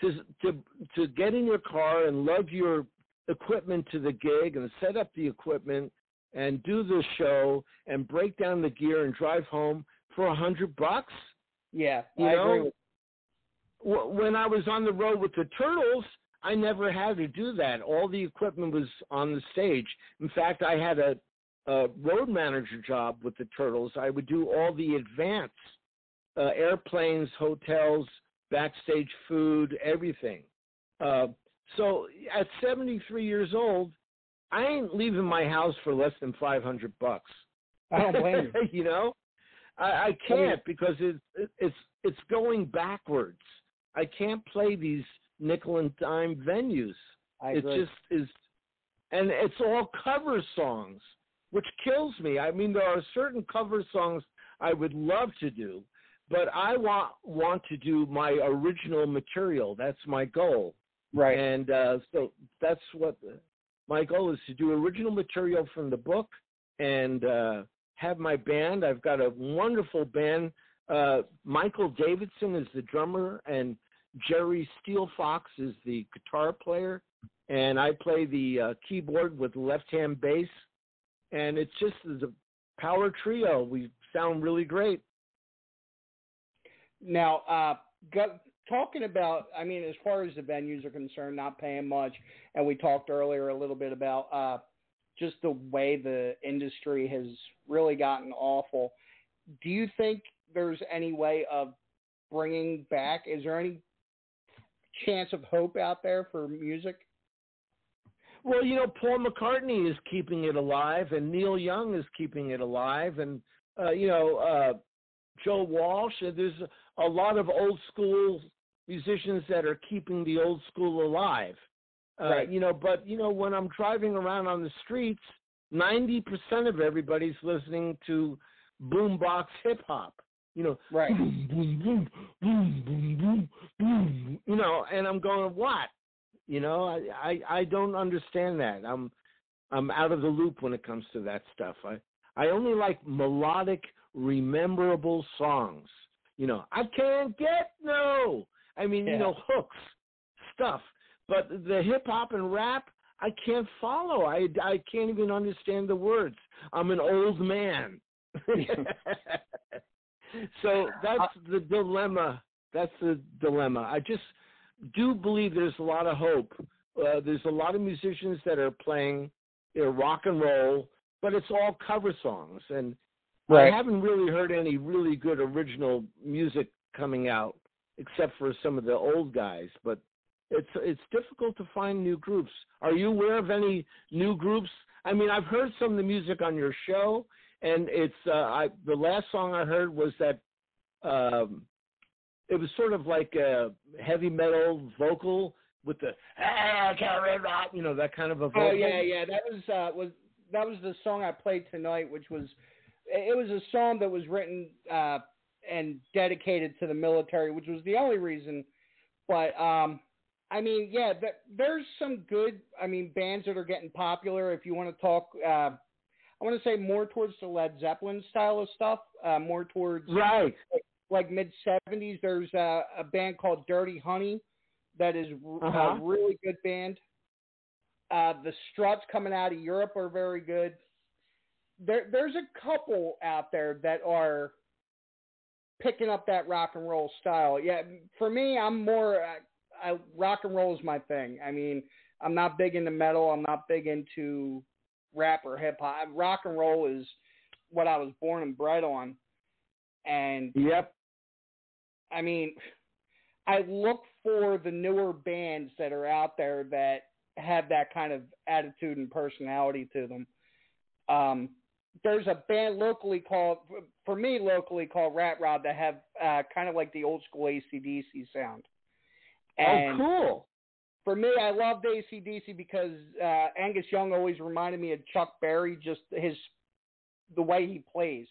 to to to get in your car and lug your equipment to the gig and set up the equipment and do the show and break down the gear and drive home for a hundred bucks. Yeah, You I know, agree. W- when I was on the road with the Turtles, I never had to do that. All the equipment was on the stage. In fact, I had a, a road manager job with the Turtles. I would do all the advance uh, airplanes, hotels, backstage food, everything. Uh, so at 73 years old, I ain't leaving my house for less than 500 bucks. I don't blame you. you know, I, I can't because it's it's it's going backwards. I can't play these nickel and dime venues. I it agree. just is, and it's all cover songs, which kills me. I mean, there are certain cover songs I would love to do, but I want want to do my original material. That's my goal. Right. And uh, so that's what my goal is to do original material from the book and uh, have my band. I've got a wonderful band. Uh, Michael Davidson is the drummer, and Jerry Steel Fox is the guitar player, and I play the uh, keyboard with left hand bass. And it's just the power trio. We sound really great. Now, uh, talking about, I mean, as far as the venues are concerned, not paying much, and we talked earlier a little bit about uh, just the way the industry has really gotten awful. Do you think there's any way of bringing back? Is there any chance of hope out there for music? Well, you know, Paul McCartney is keeping it alive, and Neil Young is keeping it alive, and uh, you know, uh, Joe Walsh. There's a lot of old school musicians that are keeping the old school alive. Uh, Right. You know, but you know, when I'm driving around on the streets, ninety percent of everybody's listening to boombox hip hop. You know, Right. boom, boom, boom, boom, boom, boom, boom. You know, and I'm going, what? You know, I, I I don't understand that. I'm I'm out of the loop when it comes to that stuff. I I only like melodic, rememberable songs. You know, I can't get no. I mean, you know, hooks, stuff. But the hip hop and rap, I can't follow. I I can't even understand the words. I'm an old man. so that's the dilemma. That's the dilemma. I just do believe there's a lot of hope. Uh, there's a lot of musicians that are playing you know, rock and roll, but it's all cover songs, and Right. I haven't really heard any really good original music coming out, except for some of the old guys. But it's it's difficult to find new groups. Are you aware of any new groups? I mean, I've heard some of the music on your show, and it's uh, I the last song I heard was that um, it was sort of like a heavy metal vocal with the ah, rock, you know, that kind of a vocal. Oh yeah, yeah. That was uh, was that was the song I played tonight, which was it was a song that was written uh, and dedicated to the military, which was the only reason. But um, I mean, yeah, th- there's some good. I mean, bands that are getting popular. If you want to talk, uh, I want to say more towards the Led Zeppelin style of stuff, uh, more towards Right. like, like mid '70s. There's uh, a band called Dirty Honey that is Uh-huh. a really good band. Uh, the Struts coming out of Europe are very good. There, there's a couple out there that are picking up that rock and roll style. Yeah, for me, I'm more uh, I, rock and roll is my thing. I mean, I'm not big into metal. I'm not big into rap or hip hop. Rock and roll is what I was born and bred on. And Yep. I mean, I look for the newer bands that are out there that have that kind of attitude and personality to them. Um, there's a band locally called, for me, locally called Rat Rod that have uh, kind of like the old school ACDC sound. And oh, cool. for me, I loved ACDC because uh, Angus Young always reminded me of Chuck Berry, just his the way he plays,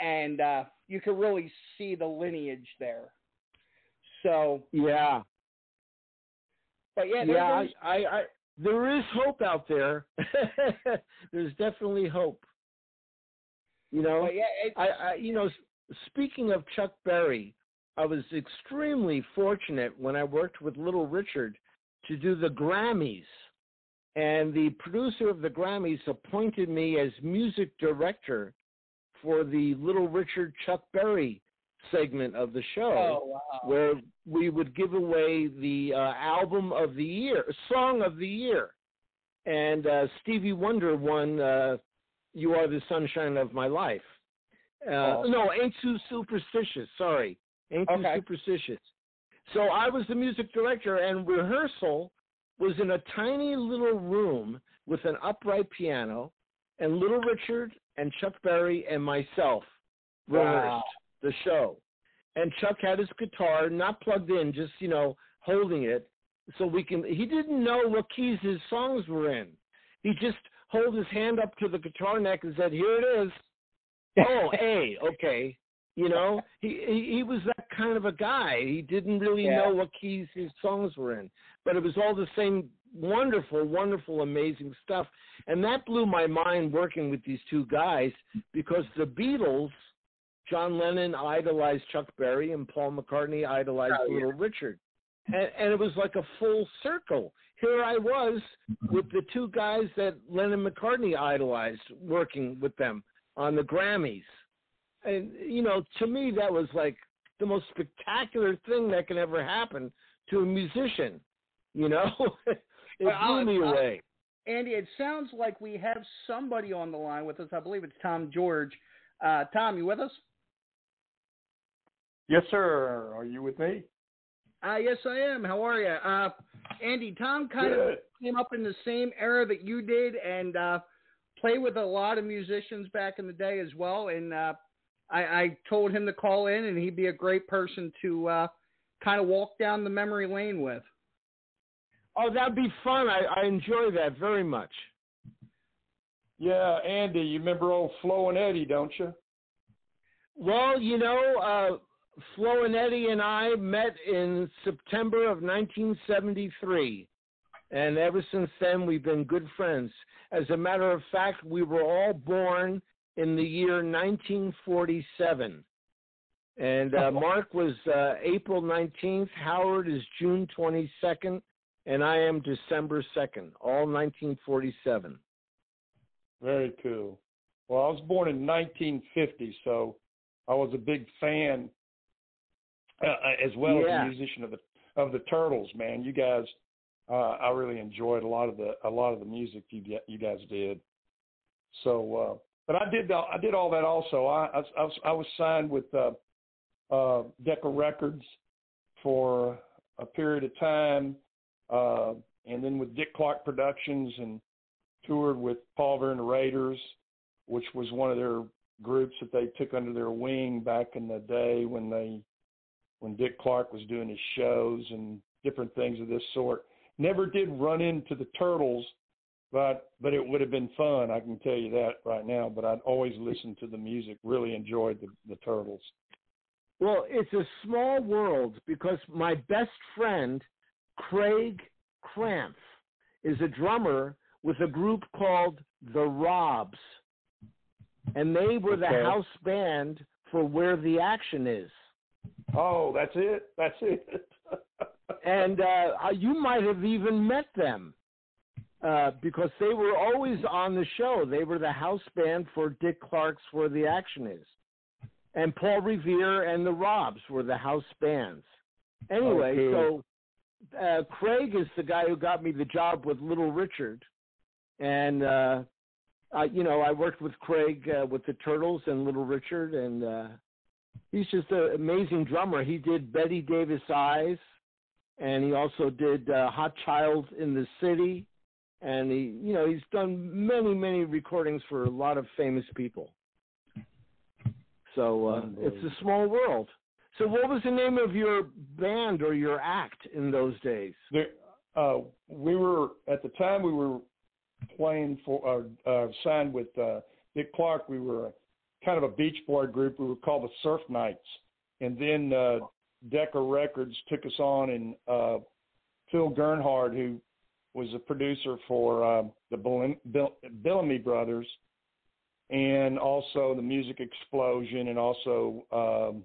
and uh, you can really see the lineage there. So, Yeah. but yeah, yeah, I, I, I, there is hope out there. There's definitely hope. You know, but yeah, it, I, I, you know, speaking of Chuck Berry, I was extremely fortunate when I worked with Little Richard to do the Grammys. And the producer of the Grammys appointed me as music director for the Little Richard Chuck Berry segment of the show, Oh, wow. where we would give away the uh, album of the year, song of the year. And uh, Stevie Wonder won uh, "You Are the Sunshine of My Life." Uh, Awesome. No, ain't too superstitious. Sorry, ain't Okay. too superstitious. So I was the music director, and rehearsal was in a tiny little room with an upright piano, and Little Richard and Chuck Berry and myself rehearsed Wow. The show. And Chuck had his guitar not plugged in, just you know holding it, so we can. He didn't know what keys his songs were in. He just hold his hand up to the guitar neck and said, "Here it is." oh, A, okay. You know, he, he he was that kind of a guy. He didn't really Yeah. know what keys his songs were in, but it was all the same wonderful, wonderful, amazing stuff. And that blew my mind working with these two guys because the Beatles, John Lennon idolized Chuck Berry and Paul McCartney idolized Oh, yeah. Little Richard. And, and it was like a full circle. Here I was with the two guys that Lennon McCartney idolized working with them on the Grammys. And, you know, to me, that was like the most spectacular thing that can ever happen to a musician. You know, it blew me away. Andy, it sounds like we have somebody on the line with us. I believe it's Tom George. Uh, Tom, you with us? Yes, sir. Are you with me? Uh, yes, I am. How are you? Uh, Andy, Tom kind of came up in the same era that you did and uh, played with a lot of musicians back in the day as well. And uh, I, I told him to call in, and he'd be a great person to uh, kind of walk down the memory lane with. Oh, that'd be fun. I, I enjoy that very much. Yeah, Andy, you remember old Flo and Eddie, don't you? Well, you know, Flo and Eddie and I met in September of 1973. And ever since then, we've been good friends. As a matter of fact, we were all born in the year 1947. And uh, Mark was uh, April 19th, Howard is June 22nd, and I am December 2nd, all 1947. Very cool. Well, I was born in 1950, so I was a big fan uh, as well Yeah. as a musician of the of the Turtles. Man, you guys, uh, I really enjoyed a lot of the a lot of the music you you guys did. So, uh, but I did all- I did all that also. I I, I was I was signed with uh, uh, Decca Records for a period of time, uh, and then with Dick Clark Productions and toured with Paul Revere and the Raiders, which was one of their groups that they took under their wing back in the day when they when Dick Clark was doing his shows and different things of this sort. Never did run into the Turtles, but but it would have been fun. I can tell you that right now. But I'd always listened to the music. Really enjoyed the, the Turtles. Well, it's a small world because my best friend, Craig Krampf, is a drummer with a group called The Robbs. And they were the house band for Where the Action Is. Oh, that's it. That's it. And uh, you might have even met them uh, because they were always on the show. They were the house band for Dick Clark's Where the Action Is. And Paul Revere and the Robbs were the house bands. Anyway, Okay. so uh, Craig is the guy who got me the job with Little Richard. And, uh, I, you know, I worked with Craig uh, with the Turtles and Little Richard, and uh, he's just an amazing drummer. He did Bette Davis Eyes, and he also did uh, Hot Child in the City, and he, you know, he's done many, many recordings for a lot of famous people. So uh, it's a small world. So, what was the name of your band or your act in those days? There, uh, we were at the time we were playing for uh, uh, signed with uh, Dick Clark. We were kind of a beach boy group. We were called the Surf Knights, and then uh, Decca Records took us on, and uh, Phil Gernhard, who was a producer for um, the Bill- Bill- Bellamy Brothers, and also the Music Explosion, and also um,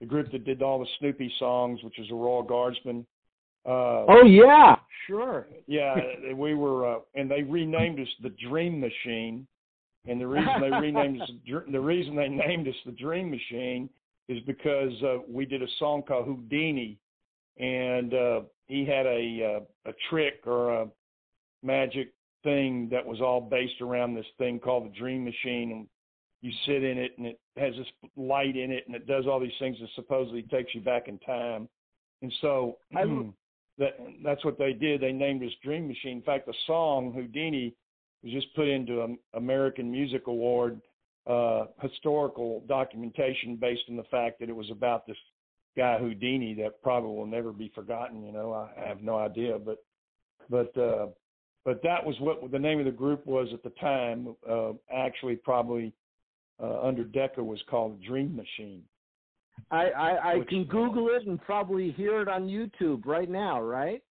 the group that did all the Snoopy songs, which is the Royal Guardsmen Uh, oh yeah, sure. Yeah, we were, uh, and they renamed us the Dream Machine. And the reason they renamed us the reason they named us the Dream Machine is because uh, we did a song called Houdini, and uh, he had a uh, a trick or a magic thing that was all based around this thing called the Dream Machine, and you sit in it, and it has this light in it, and it does all these things that supposedly takes you back in time. And so I, that that's what they did. They named us Dream Machine. In fact, the song Houdini was just put into an American Music Award uh, historical documentation based on the fact that it was about this guy Houdini that probably will never be forgotten. You know, I have no idea, but but uh, but that was what the name of the group was at the time. Uh, actually, probably uh, under Decca was called Dream Machine. I I, I can Google it and probably hear it on YouTube right now, right?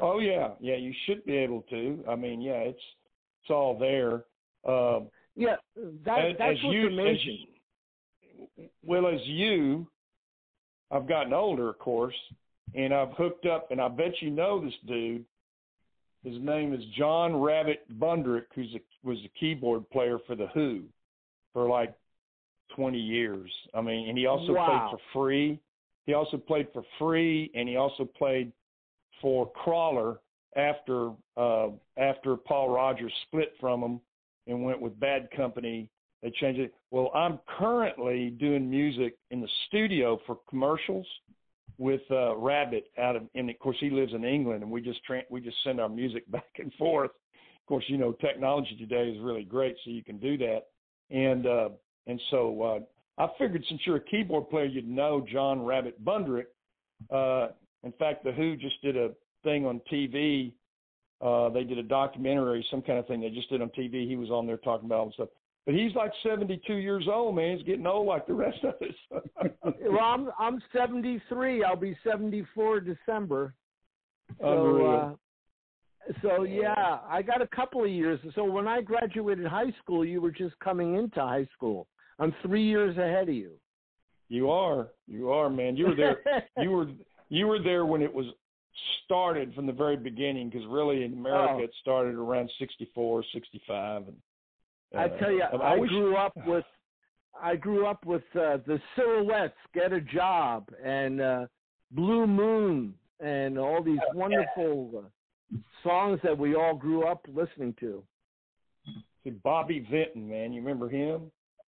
Oh yeah, yeah. You should be able to. I mean, yeah, it's it's all there. Uh, yeah, that, as, that's as what's you, amazing. As, well, as you, I've gotten older, of course, and I've hooked up, and I bet you know this dude. His name is John Rabbit Bundrick, who's a, was a keyboard player for the Who for like 20 years. I mean, and he also wow. played for Free. He also played for Free, and he also played for Crawler after uh, after Paul Rodgers split from him and went with Bad Company. They changed it. Well, I'm currently doing music in the studio for commercials with uh, Rabbit out of, and of course he lives in England, and we just tra- we just send our music back and forth. Of course, you know technology today is really great, so you can do that. And uh, and so uh, I figured since you're a keyboard player, you'd know John Rabbit Bundrick. Uh, in fact, the Who just did a thing on TV. Uh, they did a documentary, some kind of thing they just did on TV. He was on there talking about all this stuff. But he's like 72 years old, man. He's getting old like the rest of us. well, I'm I'm 73. I'll be 74 December. So, Unreal. uh, so yeah, I got a couple of years. So when I graduated high school, you were just coming into high school. I'm three years ahead of you. You are, you are, man. You were there. you were you were there when it was started from the very beginning because really in America Oh. it started around 64, 65. And, uh, I tell you, I, wish- grew up with I grew up with uh, the Silhouettes, Get a Job, and uh, Blue Moon, and all these wonderful uh, songs that we all grew up listening to. See, Bobby Vinton, man, you remember him?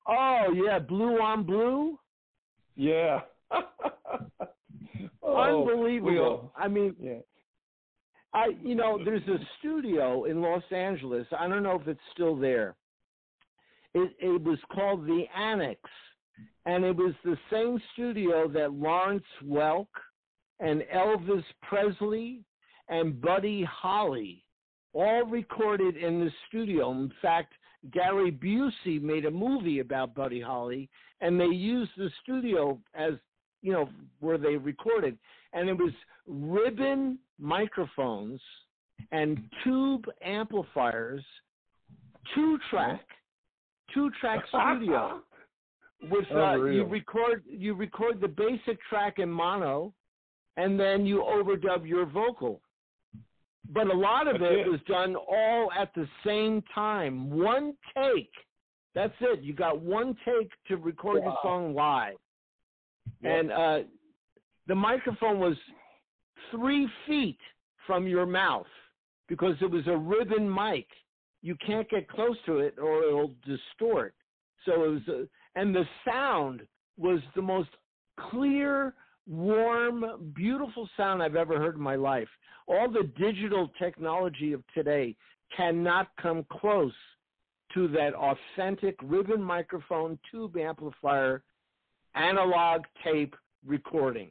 Oh yeah, Blue on Blue, Yeah. Oh, unbelievable. I mean, yeah. I you know, there's a studio in Los Angeles. I don't know if it's still there. It it was called the Annex, and it was the same studio that Lawrence Welk and Elvis Presley and Buddy Holly all recorded in the studio. In fact, Gary Busey made a movie about Buddy Holly, and they used the studio as you know where they recorded, and it was ribbon microphones and tube amplifiers, two track, two track studio. With uh, you record you record the basic track in mono, and then you overdub your vocal. But a lot of That's it it. was done all at the same time, one take. That's it. You got one take to record your Wow. song live, And uh, the microphone was three feet from your mouth because it was a ribbon mic. You can't get close to it or it'll distort. So it was, a, and the sound was the most clear, warm, beautiful sound I've ever heard in my life. All the digital technology of today cannot come close to that authentic ribbon microphone, tube amplifier, analog tape recording.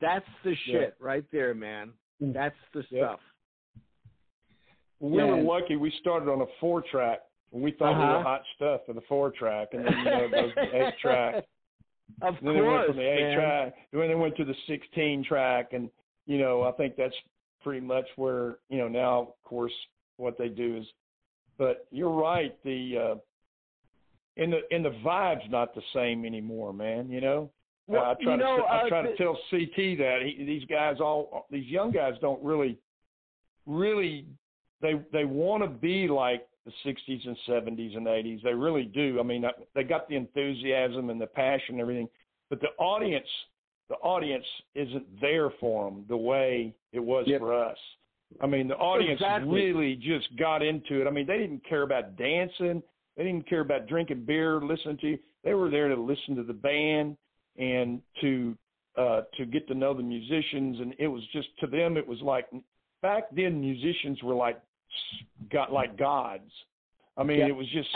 That's the Yeah. shit right there, man. That's the Yeah. stuff. Well, we Yeah. were lucky. We started on a four track. and We thought we Uh-huh. were hot stuff for the four track, and then you know it goes to eight track. Of then they went course, from the eight man. track. Then they went to the sixteen track, and you know I think that's pretty much where you know now, of course, what they do is. But you're right. The uh, and the and the vibe's not the same anymore, man. You know, Well, uh, I try you know, to I uh, try to tell CT that he, these guys all these young guys don't really really they they want to be like the 60s and 70s and 80s. They really do. I mean, they got the enthusiasm and the passion and everything, but the audience the audience isn't there for them the way it was yep. for us. I mean, the audience exactly. really just got into it. I mean, they didn't care about dancing. They didn't care about drinking beer, listening to you. They were there to listen to the band and to uh to get to know the musicians and it was just to them it was like back then musicians were like got like gods. I mean, yeah. it was just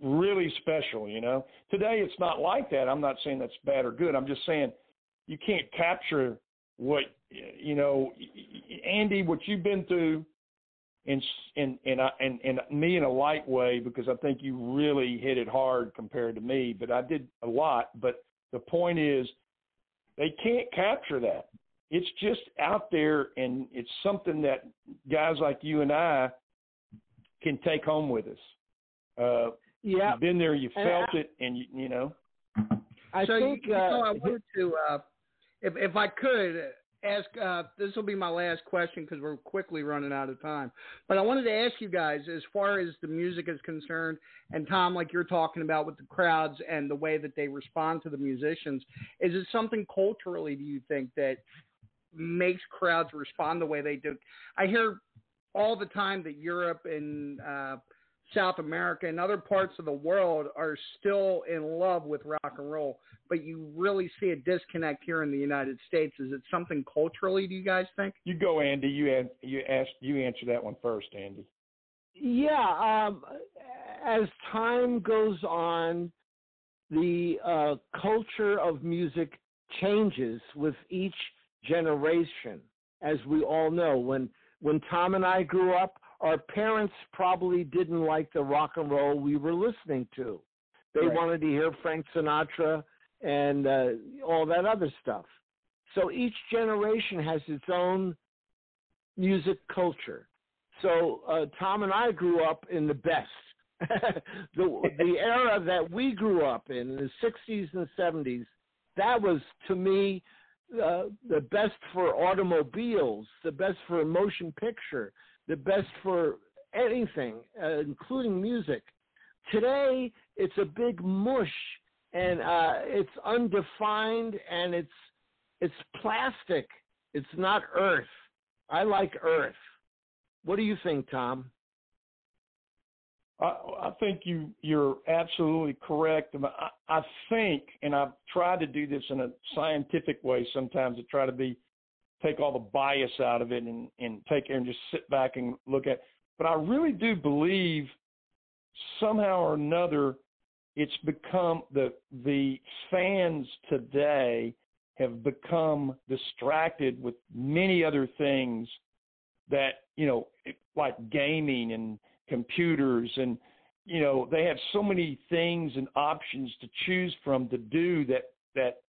really special, you know. Today it's not like that. I'm not saying that's bad or good. I'm just saying you can't capture what you know, Andy, what you've been through, and and and I, and and me in a light way because I think you really hit it hard compared to me. But I did a lot. But the point is, they can't capture that. It's just out there, and it's something that guys like you and I can take home with us. Uh, yeah, you've been there, you felt I, it, and you, you know. I so think you, uh, know, I wanted to, uh, if if I could ask, uh, this will be my last question because we're quickly running out of time. But I wanted to ask you guys, as far as the music is concerned, and Tom, like you're talking about with the crowds and the way that they respond to the musicians, is it something culturally? Do you think that makes crowds respond the way they do? I hear all the time that Europe and uh, South America and other parts of the world are still in love with rock and roll, but you really see a disconnect here in the United States. Is it something culturally? Do you guys think? You go, Andy. You had, you asked you answer that one first, Andy. Yeah, um, as time goes on, the uh, culture of music changes with each generation, as we all know. When when Tom and I grew up, our parents probably didn't like the rock and roll we were listening to. They right. wanted to hear Frank Sinatra and uh, all that other stuff. So each generation has its own music culture. So uh, Tom and I grew up in the best. the the era that we grew up in, the 60s and 70s, that was to me uh, the best for automobiles, the best for motion picture, the best for anything, uh, including music. Today, it's a big mush, and uh, it's undefined, and it's it's plastic. It's not earth. I like earth. What do you think, Tom? I, I think you you're absolutely correct. I, I think, and I've tried to do this in a scientific way sometimes to try to be take all the bias out of it and, and take and just sit back and look at. But I really do believe somehow or another it's become the the fans today have become distracted with many other things that you know like gaming and computers and you know they have so many things and options to choose from to do that that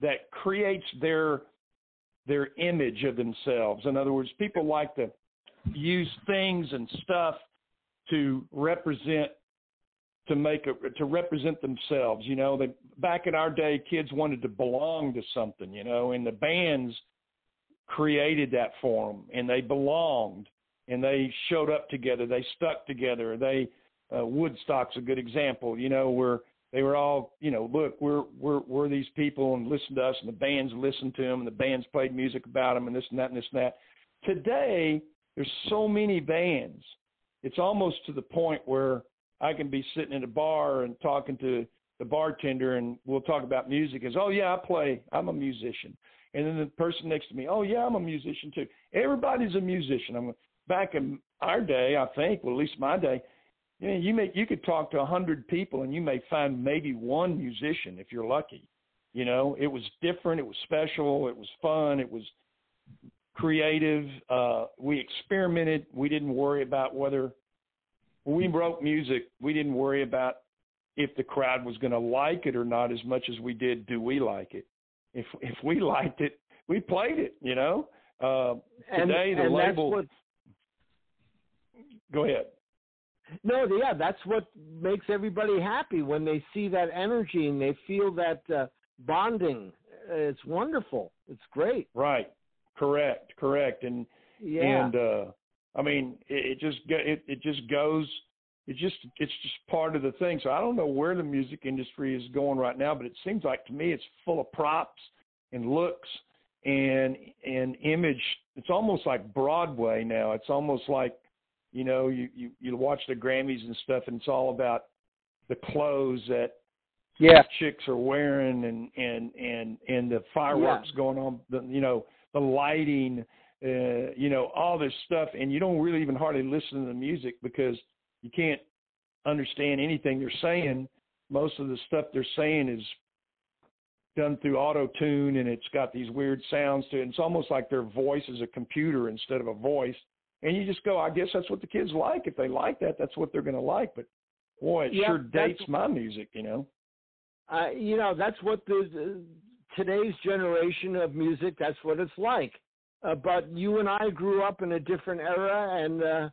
that creates their their image of themselves. In other words, people like to use things and stuff to represent to make a, to represent themselves. You know, they back in our day, kids wanted to belong to something. You know, and the bands created that for them, and they belonged, and they showed up together. They stuck together. They uh, Woodstock's a good example. You know, where they were all, you know, look, we're we're we're these people and listen to us, and the bands listened to them, and the bands played music about them, and this and that and this and that. Today, there's so many bands. It's almost to the point where I can be sitting in a bar and talking to the bartender, and we'll talk about music. As oh yeah, I play. I'm a musician. And then the person next to me, oh yeah, I'm a musician too. Everybody's a musician. I'm back in our day, I think, well at least my day you know, you may you could talk to a hundred people and you may find maybe one musician if you're lucky. You know, it was different, it was special, it was fun, it was creative. Uh, we experimented. We didn't worry about whether when we wrote music, we didn't worry about if the crowd was going to like it or not as much as we did do we like it. If if we liked it, we played it. You know. Uh, today and, the and label. What... Go ahead. No, yeah, that's what makes everybody happy when they see that energy and they feel that uh, bonding it's wonderful. It's great. Right. Correct. Correct. And Yeah. and uh I mean it, it just go- it it just goes it just it's just part of the thing. So I don't know where the music industry is going right now, but it seems like to me it's full of props and looks and and image. It's almost like Broadway now. It's almost like you know you you you watch the Grammys and stuff, and it's all about the clothes that Yeah. chicks are wearing and and and and the fireworks going on the you know the lighting uh you know all this stuff and you don't really even hardly listen to the music because you can't understand anything they're saying. Most of the stuff they're saying is done through auto tune and it's got these weird sounds to it. It's almost like their voice is a computer instead of a voice. And you just go i guess that's what the kids like. If they like that that's what they're going to like. But boy it Yeah, sure dates my music you know? Uh, you know that's what the, the today's generation of music that's what it's like uh, but you and i grew up in a different era and uh,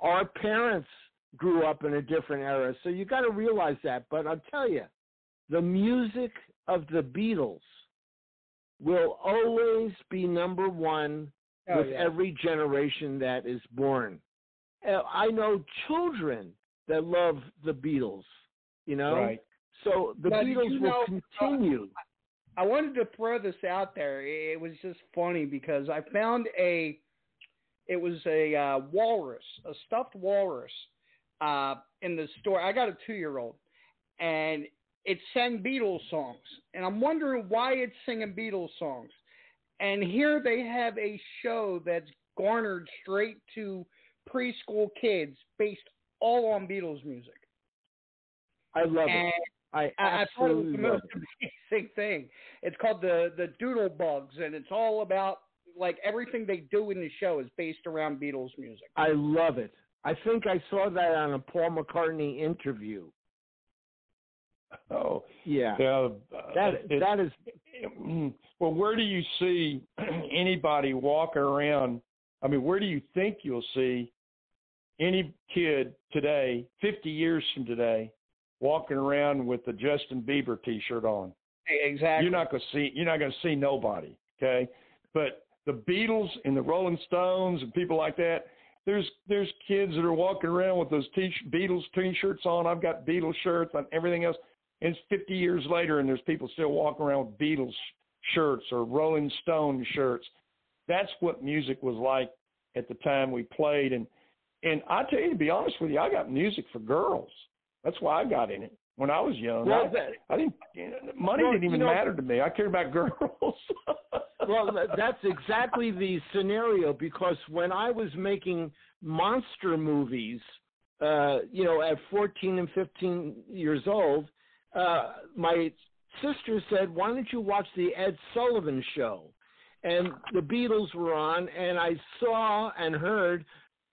our parents grew up in a different era so you got to realize that but i'll tell you the music of the beatles will always be number one Oh, with yeah. every generation that is born uh, i know children that love the beatles you know Right. so the Now, Beatles you will know- continue. I wanted to throw this out there. It was just funny because I found a, it was a uh, walrus, a stuffed walrus, uh, in the store. I got a two-year-old, and it sang Beatles songs, and I'm wondering why it's singing Beatles songs. And here they have a show that's garnered straight to preschool kids, based all on Beatles music. I love And it. I I, I thought absolutely the love most it. amazing thing. It's called the the Doodle Bugs, and it's all about like everything they do in the show is based around Beatles music. I love it. I think I saw that on a Paul McCartney interview. oh Yeah. yeah uh, That it- that is well, where do you see anybody walking around? I mean, where do you think you'll see any kid today, 50 years from today, walking around with the Justin Bieber T-shirt on? Exactly. You're not going to see. You're not to see nobody. Okay, but the Beatles and the Rolling Stones and people like that. There's there's kids that are walking around with those t- Beatles T-shirts on. I've got Beatles shirts and everything else. And it's 50 years later, and there's people still walking around with Beatles shirts or Rolling Stone shirts. That's what music was like at the time we played. And and I tell you, to be honest with you, I got music for girls. That's why I got in it when I was young. Well, I, that- I didn't. You know, money Well, didn't even you know- matter to me. I cared about girls. well, that's exactly the scenario because when I was making monster movies, uh, you know, at 14 and 15 years old, uh, my sister said, "Why don't you watch the Ed Sullivan Show?" And the Beatles were on, and I saw and heard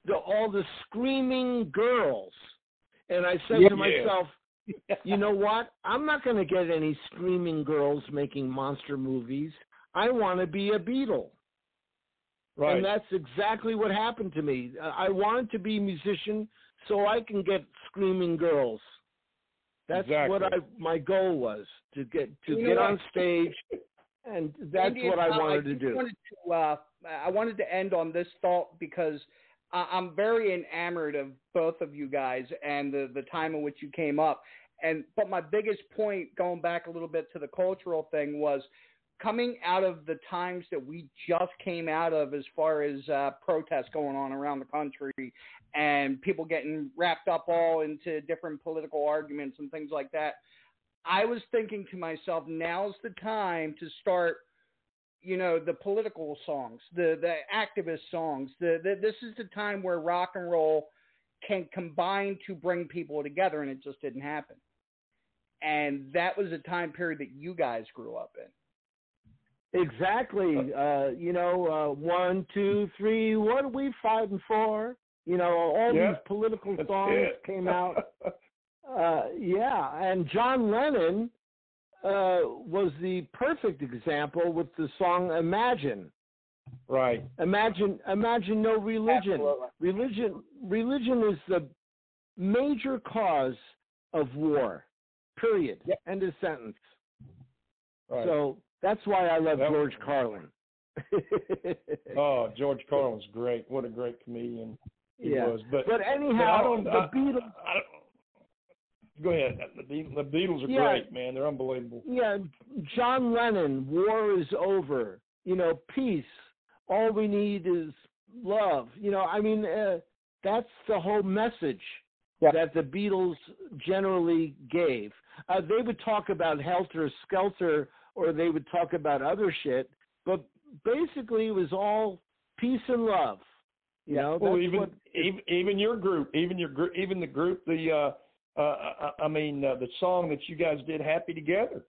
the, all the screaming girls, and I said Yeah. to myself, you know what? I'm not going to get any screaming girls making monster movies. I want to be a Beatle. Right. And that's exactly what happened to me. I wanted to be a musician so I can get screaming girls. That's what I my goal was to get to You get on stage and that's Andy, what I wanted to just do. Wanted to, uh, I wanted to end on this thought because I- I'm very enamored of both of you guys and the the time in which you came up. And but my biggest point, going back a little bit to the cultural thing, was coming out of the times that we just came out of, as far as uh, protests going on around the country and people getting wrapped up all into different political arguments and things like that. I was thinking to myself, now's the time to start, you know, the political songs, the the activist songs. The, the this is the time where rock and roll can combine to bring people together, and it just didn't happen. And that was a time period that you guys grew up in. Exactly. Uh, you know, uh, one, two, three. What are we fighting for? You know, all Yeah, these political songs came out. Uh, yeah, and John Lennon uh, was the perfect example with the song "Imagine." right. Imagine, imagine no religion. Absolutely. Religion, religion is the major cause of war. Period. End of sentence. Right. So That's why I love That George was- Carlin. Oh, George Carlin's great. What a great comedian he yeah. was. But but I anyhow, don't- the I- Beatles. I don't- go ahead. The Beatles, are Yeah. great, man. They're unbelievable. Yeah, John Lennon, war is over. You know, peace. All we need is love. You know, I mean, uh, that's the whole message that the Beatles generally gave. Uh, they would talk about helter skelter, or they would talk about other shit, but basically it was all peace and love. You know, well, even what even even your group, even your group, even the group, the uh, uh, I I mean, uh, the song that you guys did, "Happy Together."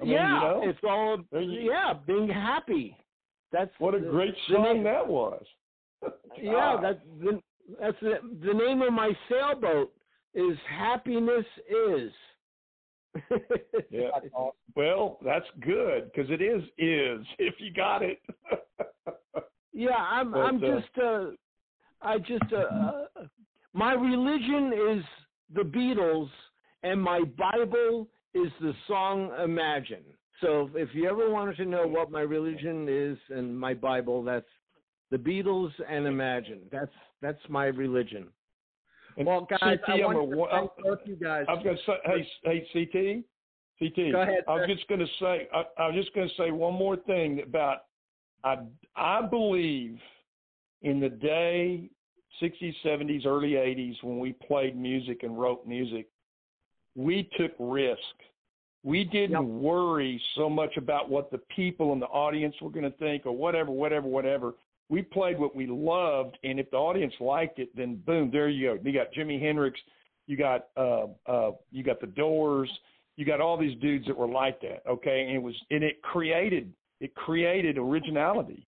I mean, yeah, you know, it's all yeah, being happy. That's what a great the song name- that was. Yeah, God. that the, that's the, the name of my sailboat is happiness is. Yeah. Well, that's good because it is is if you got it. yeah, I'm But, I'm uh, just uh I just uh, uh my religion is the Beatles and my Bible is the song Imagine. So if you ever wanted to know what my religion is and my Bible, that's the Beatles and Imagine. That's that's my religion. And Well, guys, CT, I I'm want a- to thank both you guys. I was going to say, hey, hey, CT, CT. Go ahead, I was sir. just going to say, I, I was just going to say one more thing about, I, I believe in the day, 60s, 70s, early 80s, when we played music and wrote music, we took risk. We didn't worry so much about what the people in the audience were going to think or whatever, whatever, whatever. We played what we loved, and if the audience liked it, then boom, there you go. You got Jimi Hendrix, you got uh, uh, you got the Doors, you got all these dudes that were like that. Okay, and it was and it created it created originality.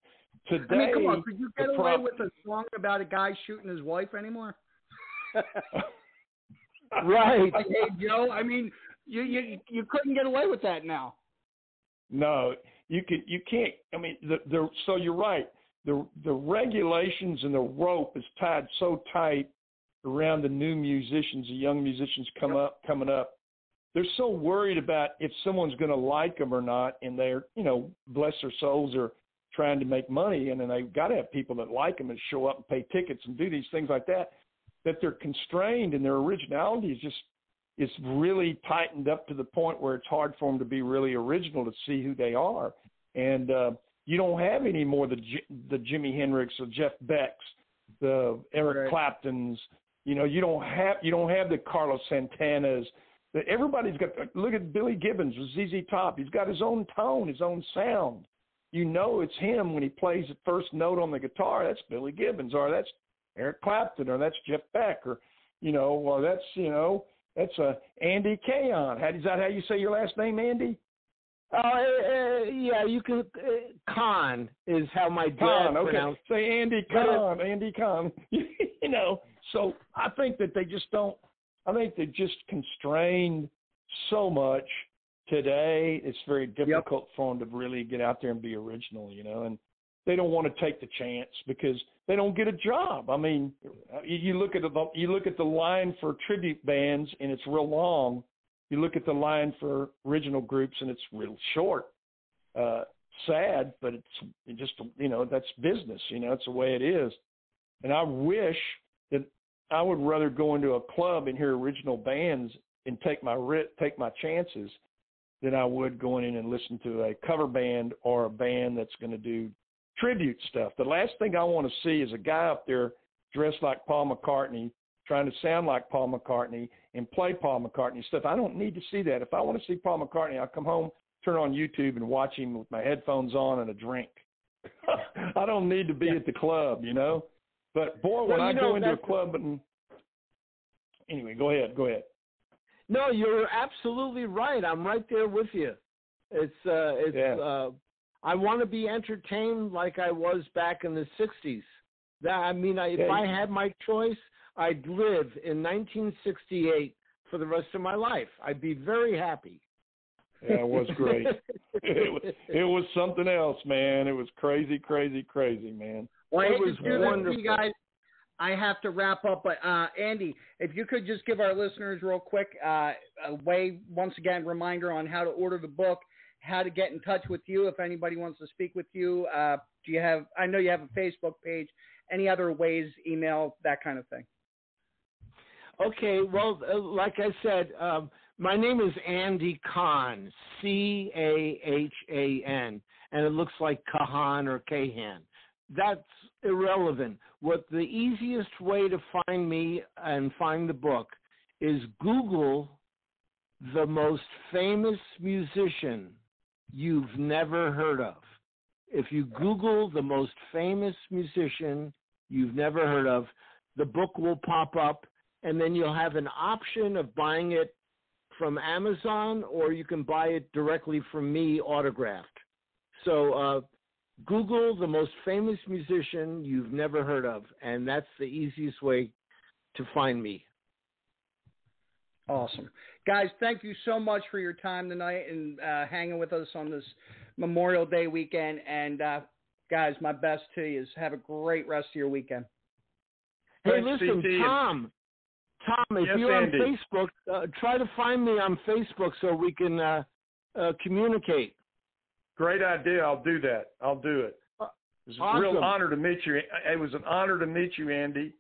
Today, I mean, come on, could you get away with a song about a guy shooting his wife anymore? Right. Like, hey Joe, I mean, you you you couldn't get away with that now. No, you can you can't. I mean, the the so you're right. The the regulations and the rope is tied so tight around the new musicians, the young musicians come up coming up. They're so worried about if someone's going to like them or not, and they're you know bless their souls are trying to make money, and then they've got to have people that like them and show up and pay tickets and do these things like that. That they're constrained and their originality is just it's really tightened up to the point where it's hard for them to be really original to see who they are. And uh, you don't have any more the J- the Jimi Hendrix or Jeff Becks, the Eric Right. Claptons. You know, you don't have you don't have the Carlos Santanas. Everybody's got. Look at Billy Gibbons with ZZ Top. He's got his own tone, his own sound. You know, it's him when he plays the first note on the guitar. That's Billy Gibbons, or that's Eric Clapton, or that's Jeff Beck, or you know, or that's you know, that's uh, Andy Kayon. How is that how you say your last name, Andy? Uh, uh, yeah, you can. Uh, Khan is how my dad Khan, okay. pronounced. Say Andy Khan, Andy Khan. you know, so I think that they just don't. I think they're just constrained so much today. It's very difficult for them to really get out there and be original. You know, and they don't want to take the chance because they don't get a job. I mean, you look at the you look at the line for tribute bands and it's real long. You look at the line for original groups and it's real short. Uh, sad, but it's it just you know that's business. You know, it's the way it is. And I wish that I would rather go into a club and hear original bands and take my ri- take my chances than I would going in and listen to a cover band or a band that's going to do tribute stuff. The last thing I want to see is a guy up there dressed like Paul McCartney, trying to sound like Paul McCartney and play Paul McCartney stuff. I don't need to see that. If I want to see Paul McCartney, I'll come home, turn on YouTube, and watch him with my headphones on and a drink. I don't need to be at the club, you know. But boy, when Well, I you go into a club and anyway, go ahead, go ahead. No, you're absolutely right. I'm right there with you. It's uh it's Yeah. uh I want to be entertained like I was back in the 60s. That I mean, I, if Yeah, I had my choice, I'd live in 1968 for the rest of my life. I'd be very happy. Yeah, it was great. it, was, it was something else, man. It was crazy, crazy, crazy, man. Well, It was do this to wonderful. you guys. I have to wrap up, but uh, Andy, if you could just give our listeners real quick uh, a way, once again, reminder on how to order the book how to get in touch with you if anybody wants to speak with you. Uh, do you have? I know you have a Facebook page. Any other ways? Email that kind of thing. Okay, well, uh, like I said, um, my name is Andy Cahan, C A H A N, and it looks like Kahan or Kahan. That's irrelevant. What the easiest way to find me and find the book is Google the most famous musician you've never heard of. If you Google the most famous musician you've never heard of, the book will pop up, and then you'll have an option of buying it from Amazon or you can buy it directly from me autographed. So, uh, Google the most famous musician you've never heard of, and that's the easiest way to find me. Awesome. Guys, thank you so much for your time tonight and uh, hanging with us on this Memorial Day weekend. And uh, guys, my best to you is have a great rest of your weekend. Hey, listen, Tom. Tom, if Yes, you're Andy. on Facebook, uh, try to find me on Facebook so we can uh, uh, communicate. Great idea. I'll do that. I'll do it. It's a real honor to meet you. It was an honor to meet you, Andy.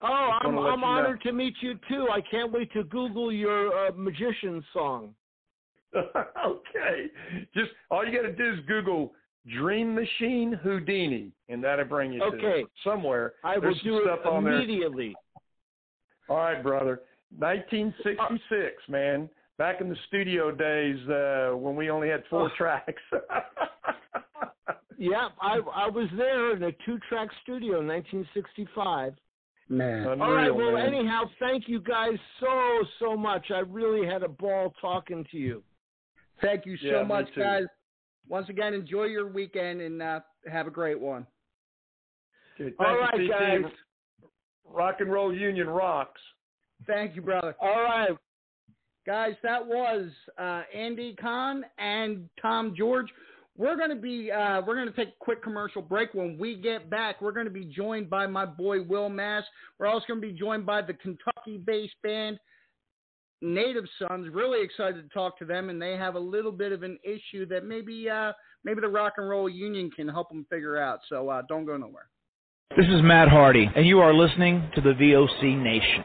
Oh, I'm, I'm you know. honored to meet you too. I can't wait to Google your uh, magician song. okay. Just all you got to do is Google Dream Machine Houdini, and that'll bring you to Okay. somewhere. I will There's some do it stuff on there. immediately. All right, brother. 1966, man. Back in the studio days uh, when we only had four Oh. tracks. Yeah, I I was there in a two-track studio in 1965. Man. All right. Well, man. anyhow, thank you guys so so much. I really had a ball talking to you. Thank you so Yeah, much, guys. Once again, enjoy your weekend and uh, have a great one. Okay, All thank you, guys. Rock and Roll Union rocks. Thank you, brother. All right. Guys, that was uh, Andy Cahan and Tom George. We're going to be uh, we're going to take a quick commercial break. When we get back, we're going to be joined by my boy Will Mass. We're also going to be joined by the Kentucky-based band Native Sons. Really excited to talk to them, and they have a little bit of an issue that maybe uh, maybe the Rock and Roll Union can help them figure out. So uh, don't go nowhere. This is Matt Hardy, and you are listening to the VOC Nation.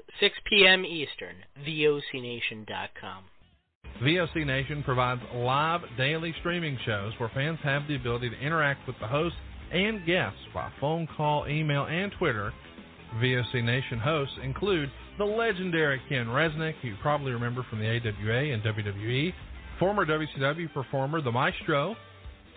6 p.m. Eastern, VOCNation.com. VOC Nation provides live daily streaming shows where fans have the ability to interact with the hosts and guests by phone call, email, and Twitter. VOC Nation hosts include the legendary Ken Resnick, who you probably remember from the AWA and WWE, former WCW performer The Maestro,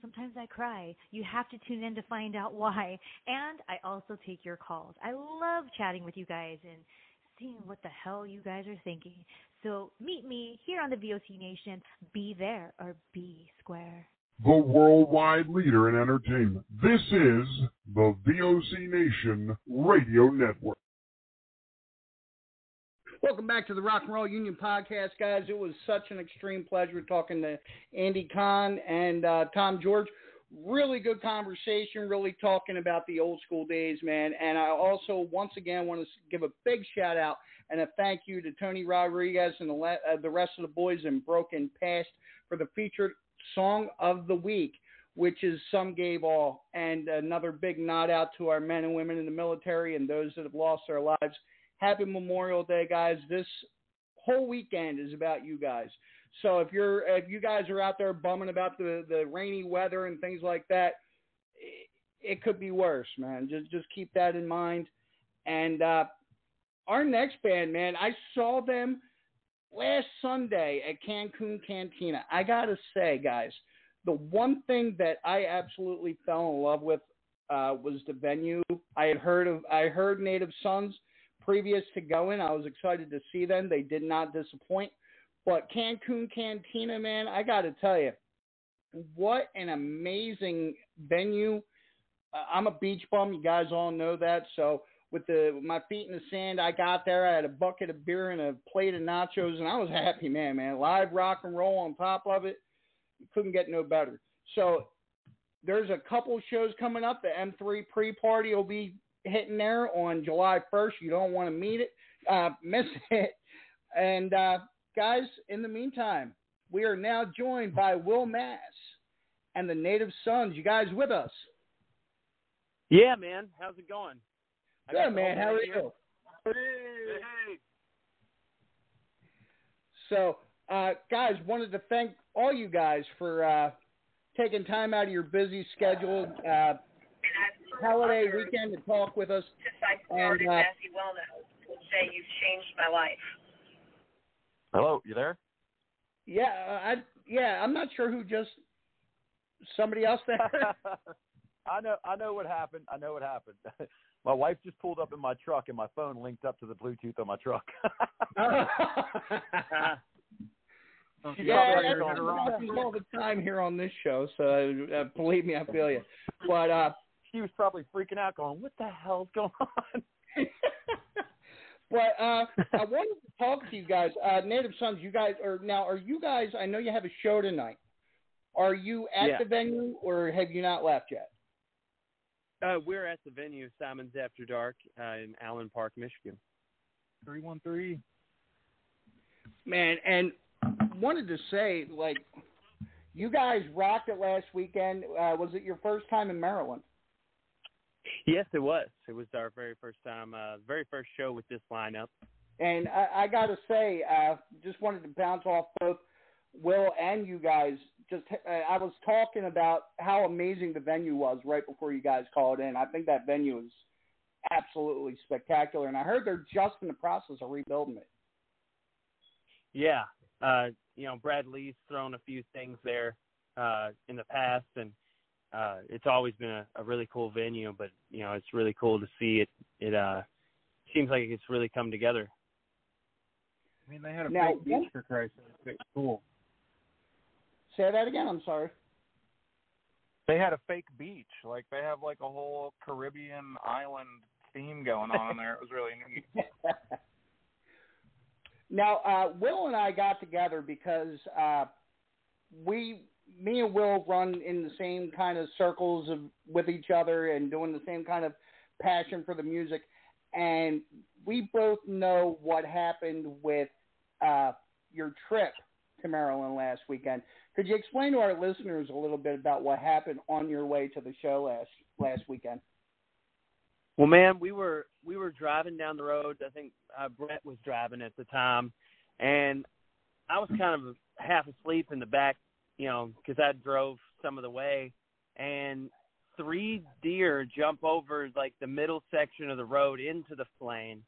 Sometimes I cry. You have to tune in to find out why. And I also take your calls. I love chatting with you guys and seeing what the hell you guys are thinking. So meet me here on the VOC Nation. Be there or be square. The worldwide leader in entertainment. This is the VOC Nation Radio Network. Welcome back to the Rock and Roll Union podcast, guys. It was such an extreme pleasure talking to Andy Cahan and uh, Tom George. really good conversation, really talking about the old school days, man. And I also, once again, want to give a big shout out and a thank you to Tony Rodriguez and the, uh, the rest of the boys in Broken Past for the featured song of the week, which is Some Gave All. And another big nod out to our men and women in the military and those that have lost their lives. Happy Memorial Day, guys. This whole weekend is about you guys. So if you're if you guys are out there bumming about the the rainy weather and things like that, it, it could be worse, man. Just just keep that in mind. And uh, our next band, man, I saw them last Sunday at Cancun Cantina. I gotta say, guys, the one thing that I absolutely fell in love with uh, was the venue. I had heard of I heard Native Sons previous to going. I was excited to see them. They did not disappoint. But Cancun Cantina, man, I got to tell you, what an amazing venue. Uh, I'm a beach bum. You guys all know that. So with the my feet in the sand, I got there. I had a bucket of beer and a plate of nachos, and I was happy, man. Man, live rock and roll on top of it. You couldn't get no better. So there's a couple shows coming up. The M3 pre-party will be hitting there on July 1st. You don't want to meet it, uh, miss it. And uh, guys, in the meantime, we are now joined by Will Mass and the Native Sons. You guys with us? Yeah, man. How's it going? Good, man. How are you? Hey, hey. So, uh, guys, wanted to thank all you guys for uh, taking time out of your busy schedule, uh, holiday weekend to talk with us. And uh, Massey Wellness would say you've changed my life. Hello, you there? Yeah, I yeah, I'm not sure who just somebody else there. I know I know what happened. I know what happened. my wife just pulled up in my truck and my phone linked up to the Bluetooth on my truck. yeah, happens all the time here on this show. So uh, believe me, I feel you. But uh, she was probably freaking out, going, "What the hell's going on?" But uh, I wanted to talk to you guys, uh, Native Sons. You guys are now. Are you guys? I know you have a show tonight. Are you at Yeah. the venue, or have you not left yet? Uh, we're at the venue, Simon's After Dark, uh, in Allen Park, Michigan. Three one three. Man, and wanted to say, like, you guys rocked it last weekend. Uh, was it your first time in Maryland? Yes, it was. It was our very first time, uh, very first show with this lineup. And I, I got to say, uh, just wanted to bounce off both Will and you guys. Just uh, I was talking about how amazing the venue was right before you guys called in. I think that venue is absolutely spectacular, and I heard they're just in the process of rebuilding it. Yeah, uh, you know, Brad Lee's thrown a few things there uh, in the past, and uh, it's always been a, a really cool venue. But you know, it's really cool to see it. It uh, seems like it's really come together. I mean, they had a Now, fake beach for Christ's sake. It's cool. Say that again. I'm sorry. They had a fake beach. Like they have like a whole Caribbean island theme going on in there. It was really neat. Now, uh, Will and I got together because uh, we, me and Will, run in the same kind of circles of with each other and doing the same kind of passion for the music, and we both know what happened with uh, your trip to Maryland last weekend. Could you explain to our listeners a little bit about what happened on your way to the show last last weekend? Well, man, we were we were driving down the road. I think uh, Brett was driving at the time, and I was kind of half asleep in the back, you know, because I drove some of the way, and three deer jump over like the middle section of the road into the plane,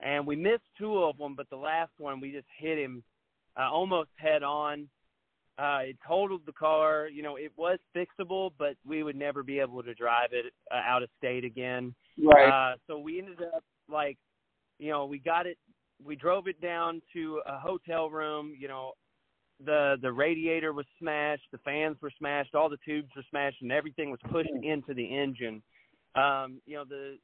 and we missed two of them, but the last one we just hit him uh, almost head on. Uh, it totaled the car. You know, it was fixable, but we would never be able to drive it uh, out of state again. Right. Uh, so we ended up like, you know, we got it. We drove it down to a hotel room. You know, the the radiator was smashed, the fans were smashed, all the tubes were smashed, and everything was pushed into the engine. Um, you know, the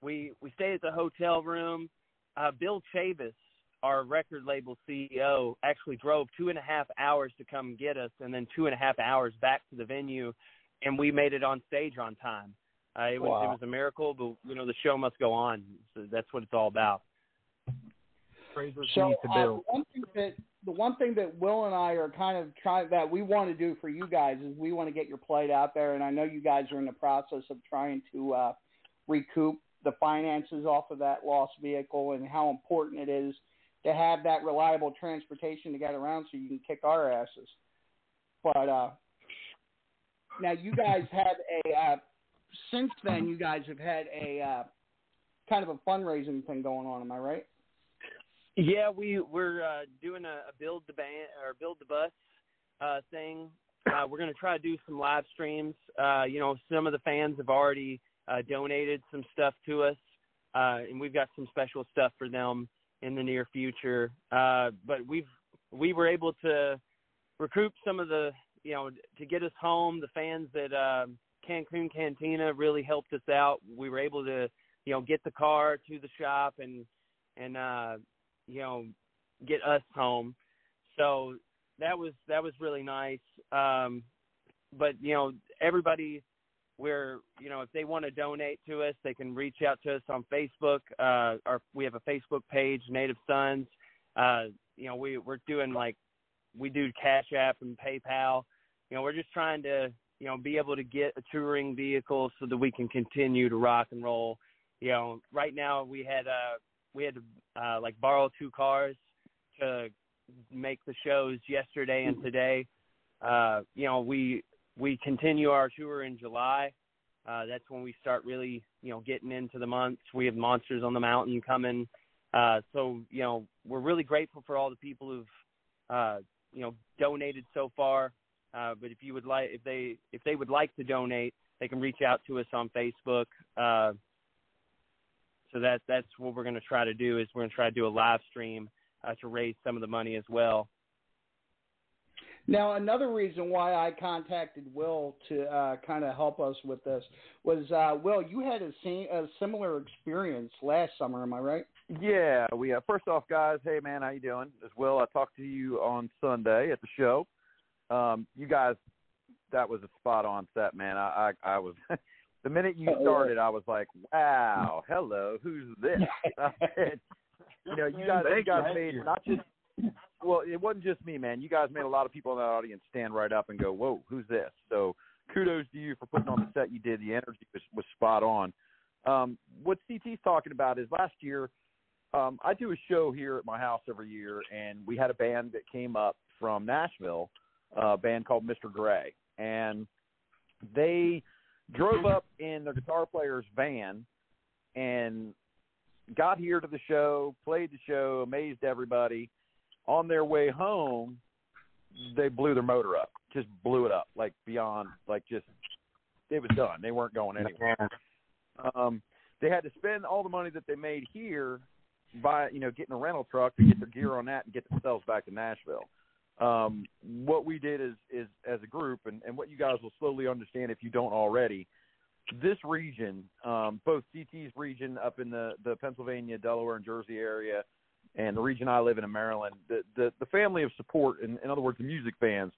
we we stayed at the hotel room. Uh, Bill Chavis, our record label CEO, actually drove two and a half hours to come get us, and then two and a half hours back to the venue and we made it on stage on time. Uh, it was Wow. it was a miracle, but you know the show must go on. So that's what it's all about. Praise So you need to uh, do. one thing that the one thing that Will and I are kind of trying that we want to do for you guys is we want to get your plate out there, and I know you guys are in the process of trying to uh, recoup the finances off of that lost vehicle, and how important it is to have that reliable transportation to get around so you can kick our asses. But uh, now you guys had a uh, since then you guys have had a uh, kind of a fundraising thing going on. Am I right? Yeah, we we're uh, doing a, a build the band or build the bus uh, thing. Uh, we're going to try to do some live streams. Uh, you know, some of the fans have already uh, donated some stuff to us, uh, and we've got some special stuff for them in the near future. Uh, but we've we were able to recoup some of the you know to get us home. The fans that uh, Cancun Cantina really helped us out. We were able to you know get the car to the shop and and uh, you know get us home. So that was that was really nice. Um, but you know everybody we're you know if they want to donate to us they can reach out to us on facebook uh our we have a facebook page native sons uh you know we we're doing like we do cash app and paypal you know we're just trying to you know be able to get a touring vehicle so that we can continue to rock and roll you know right now we had uh we had to uh like borrow two cars to make the shows yesterday and today uh you know we we continue our tour in July. Uh, that's when we start really, you know, getting into the months. We have Monsters on the Mountain coming. Uh, so, you know, we're really grateful for all the people who've, uh, you know, donated so far. Uh, but if you would like, if they, if they would like to donate, they can reach out to us on Facebook. Uh, so that that's what we're going to try to do is we're going to try to do a live stream uh, to raise some of the money as well. Now, another reason why I contacted Will to uh, kind of help us with this was, uh, Will, you had a, se- a similar experience last summer, am I right? Yeah, we uh, first off, guys. Hey, man, how you doing? As well, I talked to you on Sunday at the show. Um, you guys, that was a spot on set, man. I, I, I was the minute you started, I was like, wow, hello, who's this? and, you know, you guys, you guys made not just well, it wasn't just me, man. You guys made a lot of people in that audience stand right up and go, "Whoa, who's this?" So, kudos to you for putting on the set you did. The energy was, was spot on. Um, what CT's talking about is last year, um, I do a show here at my house every year, and we had a band that came up from Nashville, a band called Mr. Gray, and they drove up in their guitar player's van and got here to the show, played the show, amazed everybody on their way home, they blew their motor up. Just blew it up, like beyond, like just it was done. They weren't going anywhere. Um, they had to spend all the money that they made here by you know getting a rental truck to get their gear on that and get themselves back to Nashville. Um, what we did is is as a group, and, and what you guys will slowly understand if you don't already. This region, um, both CT's region up in the the Pennsylvania, Delaware, and Jersey area, and the region I live in in Maryland, the the, the family of support, in, in other words, the music fans,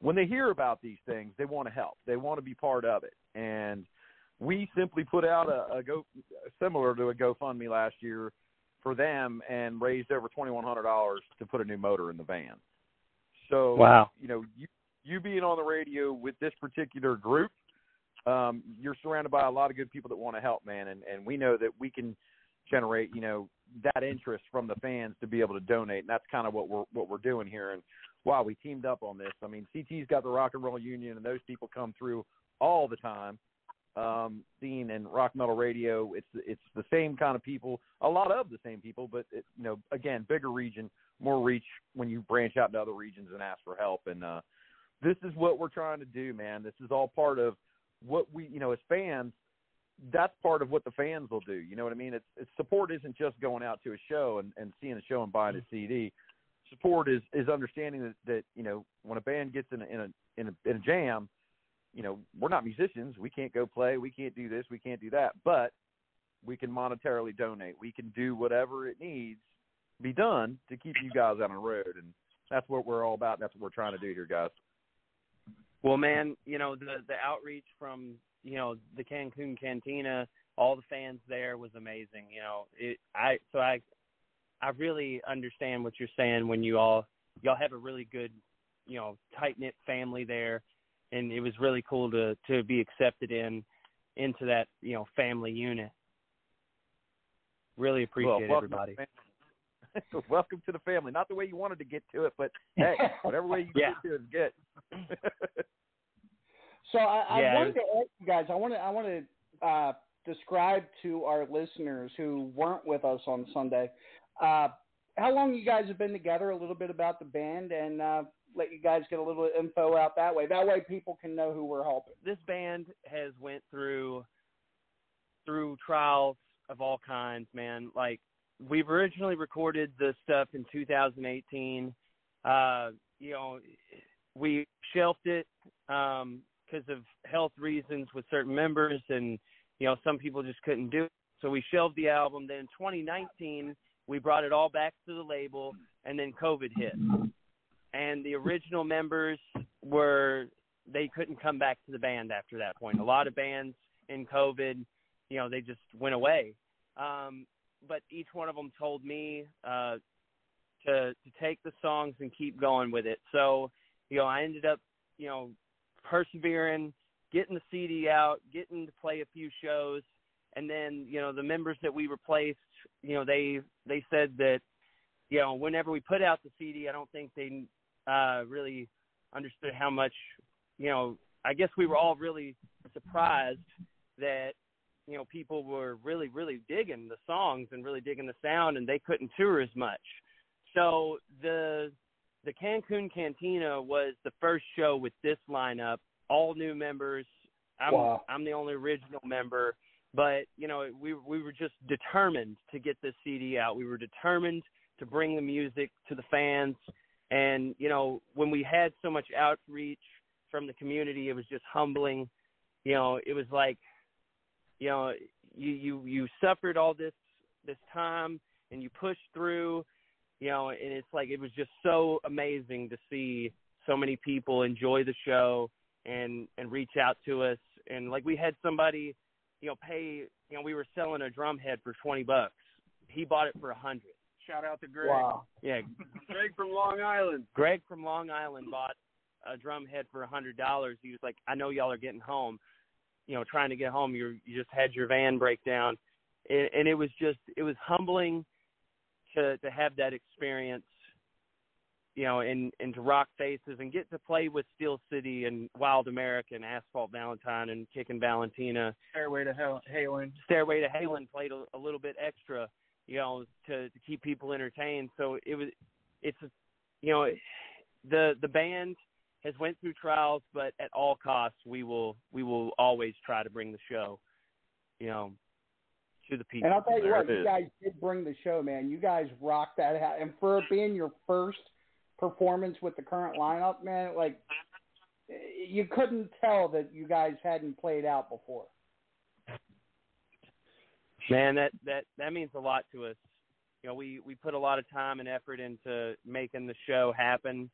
when they hear about these things, they want to help. They want to be part of it, and we simply put out a, a go similar to a GoFundMe last year for them and raised over twenty one hundred dollars to put a new motor in the van. So Wow. you know you you being on the radio with this particular group, um, you're surrounded by a lot of good people that want to help, man, and and we know that we can generate you know that interest from the fans to be able to donate, and that's kind of what we're what we're doing here. And wow, we teamed up on this. I mean, CT's got the Rock and Roll Union, and those people come through all the time. Um, scene and rock metal radio, it's it's the same kind of people, a lot of the same people, but it, you know, again, bigger region, more reach when you branch out to other regions and ask for help. And uh, this is what we're trying to do, man. This is all part of what we, you know, as fans, that's part of what the fans will do. You know what I mean? It's, it's support isn't just going out to a show and, and seeing a show and buying a CD. Support is is understanding that, that you know when a band gets in a, in a in a in a jam, you know we're not musicians. We can't go play. We can't do this. We can't do that. But we can monetarily donate. We can do whatever it needs be done to keep you guys on the road, and that's what we're all about. That's what we're trying to do here, guys. Well, man, you know the the outreach from you know the Cancun Cantina, all the fans there was amazing. You know, it I so I I really understand what you're saying when you all y'all have a really good you know tight knit family there, and it was really cool to to be accepted in into that you know family unit. Really appreciate well, everybody. welcome to the family. Not the way you wanted to get to it, but hey, whatever way you Yeah. get to it is good. So I, I Yeah, wanted to ask you guys. I want to I want to uh, describe to our listeners who weren't with us on Sunday uh, how long you guys have been together. A little bit about the band and uh, let you guys get a little info out that way. That way, people can know who we're helping. this band has went through through trials of all kinds, man. Like we've originally recorded the stuff in 2018. Uh, you know, we shelved it um because of health reasons with certain members, and you know some people just couldn't do it. So we shelved the album. Then in 2019, we brought it all back to the label, and then COVID hit, and the original members were they couldn't come back to the band after that point. A lot of bands in COVID, you know, they just went away. Um, but each one of them told me uh, to to take the songs and keep going with it. So, you know, I ended up, you know, persevering, getting the CD out, getting to play a few shows, and then, you know, the members that we replaced, you know, they they said that, you know, whenever we put out the CD, I don't think they uh, really understood how much, you know, I guess we were all really surprised that you know people were really really digging the songs and really digging the sound and they couldn't tour as much. So the the cancun cantina was the first show with this lineup all new members. I'm Wow. i'm the only original member but you know we we were just determined to get this cd out. We were determined to bring the music to the fans and you know when we had so much outreach from the community it was just humbling. You know it was like you know you you you suffered all this this time and you pushed through you know and it's like it was just so amazing to see so many people enjoy the show and and reach out to us. And like we had somebody you know pay you know we were selling a drum head for 20 bucks. He bought it for a 100 Shout out to Greg. Wow. yeah Greg from Long Island. Greg from Long Island bought a drum head for a hundred dollars. He was like, "I know y'all are getting home, you know, trying to get home. You you just had your van break down, and, and it was just it was humbling to to have that experience, you know, and and to rock faces and get to play with Steel City and Wild America and Asphalt Valentine and Kickin' Valentina. Stairway to Hell, Halen. Stairway to Halen played a, a little bit extra, you know, to to keep people entertained. So it was, it's, a, you know, the the band has went through trials, but at all costs, we will we will always try to bring the show, you know, to the people. And I'll tell you what, you guys did bring the show, man. You guys rocked that out. And for it being your first performance with the current lineup, man, like eh, you couldn't tell that you guys hadn't played out before. Man, that that that means a lot to us. You know, we we put a lot of time and effort into making the show happen,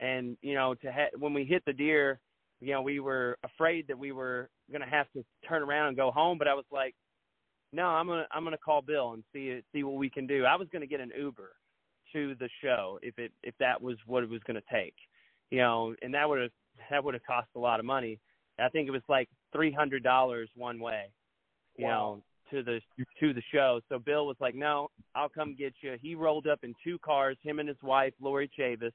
and you know, to ha- when we hit the deer, you know, we were afraid that we were going to have to turn around and go home. But I was like, no, I'm gonna I'm gonna call Bill and see see what we can do. I was going to get an Uber to the show if it if that was what it was going to take, you know, and that would have that would have cost a lot of money. I think it was like three hundred dollars one way, you Wow. know, to the to the show. So Bill was like, "No, I'll come get you." He rolled up in two cars. Him and his wife, Lori Chavis,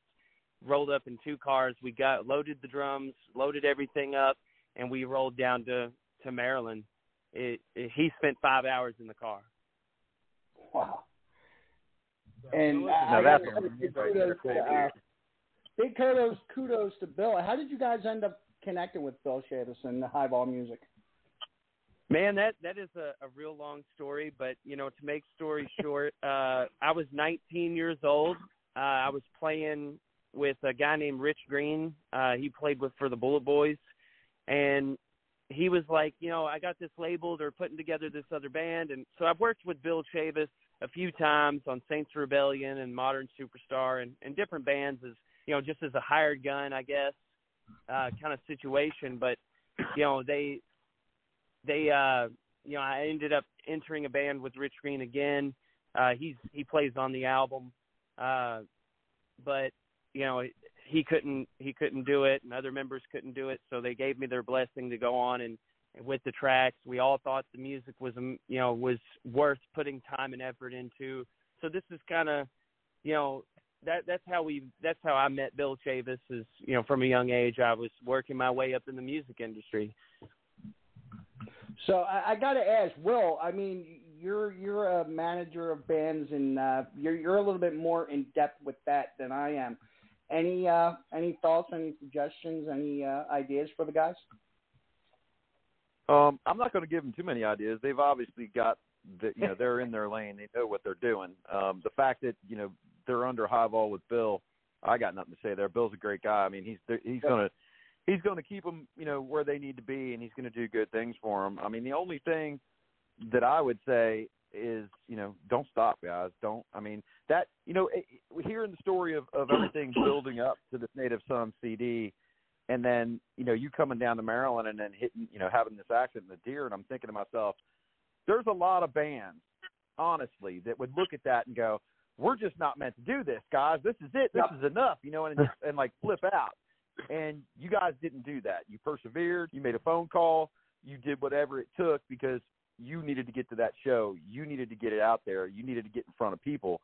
rolled up in two cars. We got loaded the drums, loaded everything up, and we rolled down to to Maryland. It, it he spent five hours in the car. Wow. And Now I that's gotta a big kudos, to, uh, big kudos, kudos to Bill. How did you guys end up connecting with Bill Chavis and the Highball Music? Man, that that is a, a real long story, but you know, to make story short, uh I was 19 years old. Uh I was playing with a guy named Rich Green. Uh he played with for the Bullet Boys and he was like, you know, I got this label, they're putting together this other band and so I've worked with Bill Chavis a few times on Saints Rebellion and Modern Superstar and, and different bands as you know, just as a hired gun, I guess. uh, kind of situation, but you know they they uh, you know I ended up entering a band with Rich Green again. Uh, he's he plays on the album, uh, but you know he couldn't he couldn't do it, and other members couldn't do it, so they gave me their blessing to go on and, and with the tracks. We all thought the music was um, you know was worth putting time and effort into. So this is kind of you know that that's how we that's how I met Bill Chavis is you know from a young age I was working my way up in the music industry. So I, I got to ask, Will. I mean, you're you're a manager of bands, and uh, you're you're a little bit more in depth with that than I am. Any uh, any thoughts, any suggestions, any uh, ideas for the guys? Um, I'm not going to give them too many ideas. They've obviously got the, you know, they're in their lane. They know what they're doing. Um, the fact that you know they're under Highball with Bill, I got nothing to say there. Bill's a great guy. I mean, he's he's going to he's going to keep them, you know, where they need to be, and he's going to do good things for them. I mean, the only thing that I would say is, you know, don't stop, guys. Don't. I mean, that you know, hearing the story of of everything building up to this Native Son CD, and then you know you coming down to Maryland and then hitting, you know, having this accident in the deer, and I'm thinking to myself, there's a lot of bands, honestly, that would look at that and go, we're just not meant to do this, guys. This is it. This is enough, you know, and and like flip out. And you guys didn't do that. You persevered. You made a phone call. You did whatever it took because you needed to get to that show. You needed to get it out there. You needed to get in front of people.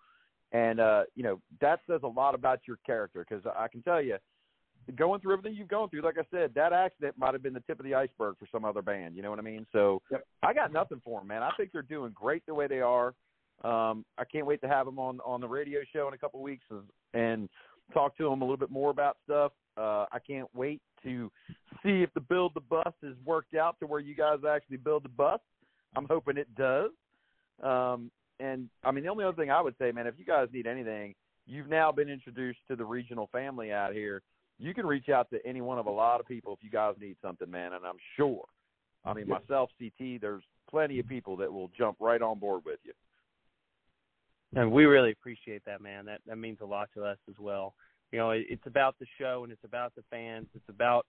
And uh, you know that says a lot about your character because I can tell you, going through everything you've gone through, like I said, that accident might have been the tip of the iceberg for some other band. You know what I mean? So yep. I got nothing for them, man. I think they're doing great the way they are. Um, I can't wait to have them on on the radio show in a couple of weeks and, and talk to them a little bit more about stuff. Uh, I can't wait to see if the build the bus has worked out to where you guys actually build the bus. I'm hoping it does. Um, and I mean, the only other thing I would say, man, if you guys need anything, you've now been introduced to the regional family out here. You can reach out to any one of a lot of people if you guys need something, man. And I'm sure, I mean, myself, CT, there's plenty of people that will jump right on board with you. And we really appreciate that, man. That that means a lot to us as well. You know, it, it's about the show and it's about the fans. It's about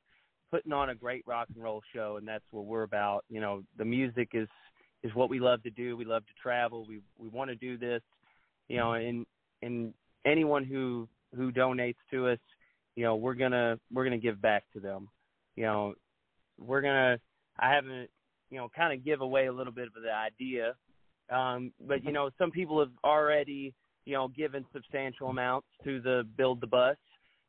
putting on a great rock and roll show, and that's what we're about. You know, the music is is what we love to do. We love to travel. We we want to do this. You know, and and anyone who who donates to us, you know, we're gonna we're gonna give back to them. You know, we're gonna. I haven't, you know, kind of give away a little bit of the idea, um, but you know, some people have already, you know, given substantial amounts to the build the bus.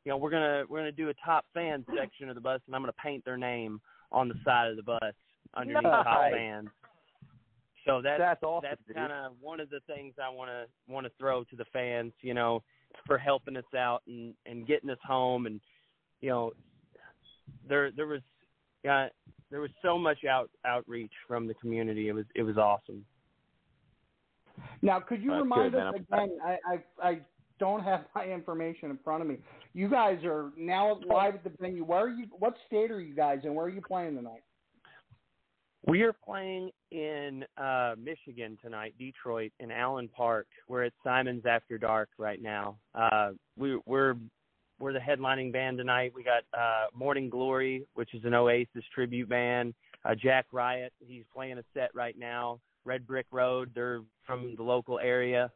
You know, we're gonna we're gonna do a top fan section of the bus, and I'm gonna paint their name on the side of the bus underneath nice. top fans. So that's that's, awesome, that's kind of one of the things I want to want to throw to the fans, you know, for helping us out and and getting us home, and you know, there there was yeah there was so much out outreach from the community. It was it was awesome. Now, could you That's remind good, us again? I, I I don't have my information in front of me. You guys are now live at the venue. Where are you? What state are you guys in? Where are you playing tonight? We are playing in uh, Michigan tonight, Detroit, in Allen Park. We're at Simon's After Dark right now. Uh, we, we're we're the headlining band tonight. We got uh, Morning Glory, which is an Oasis tribute band. Uh, Jack Riot, he's playing a set right now. Red Brick Road, they're from the local area.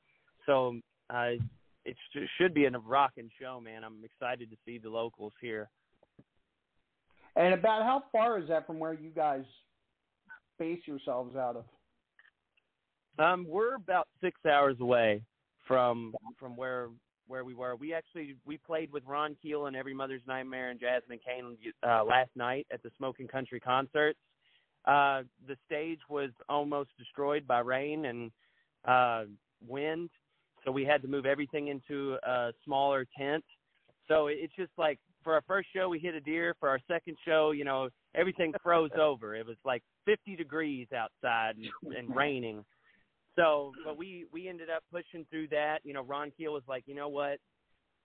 So uh, it sh- should be a rocking show, man. I'm excited to see the locals here. And about how far is that from where you guys base yourselves out of? Um, we're about six hours away from from where where we were. We actually we played with Ron Keel and Every Mother's Nightmare and Jasmine Cain uh, last night at the Smoking Country concerts. Uh, the stage was almost destroyed by rain and uh, wind, so we had to move everything into a smaller tent. So it's just like for our first show we hit a deer. For our second show, you know, everything froze over. It was like 50 degrees outside and, and raining. So, but we we ended up pushing through that. You know, Ron Keel was like, you know what?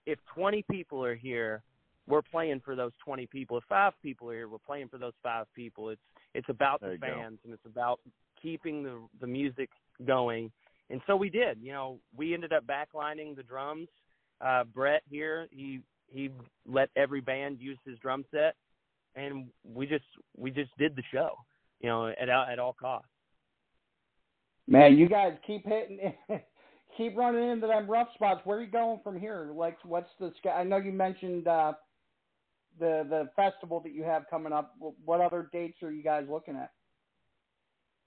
If 20 people are here, we're playing for those 20 people. If five people are here, we're playing for those five people. It's it's about There the you go. fans and it's about keeping the the music going. And so we did. You know, we ended up backlining the drums. Uh, Brett here, he he let every band use his drum set, and we just we just did the show, you know, at at all costs. Man, you guys keep hitting, keep running into them rough spots. Where are you going from here? Like, what's the? sky? I know you mentioned uh, the the festival that you have coming up. What other dates are you guys looking at?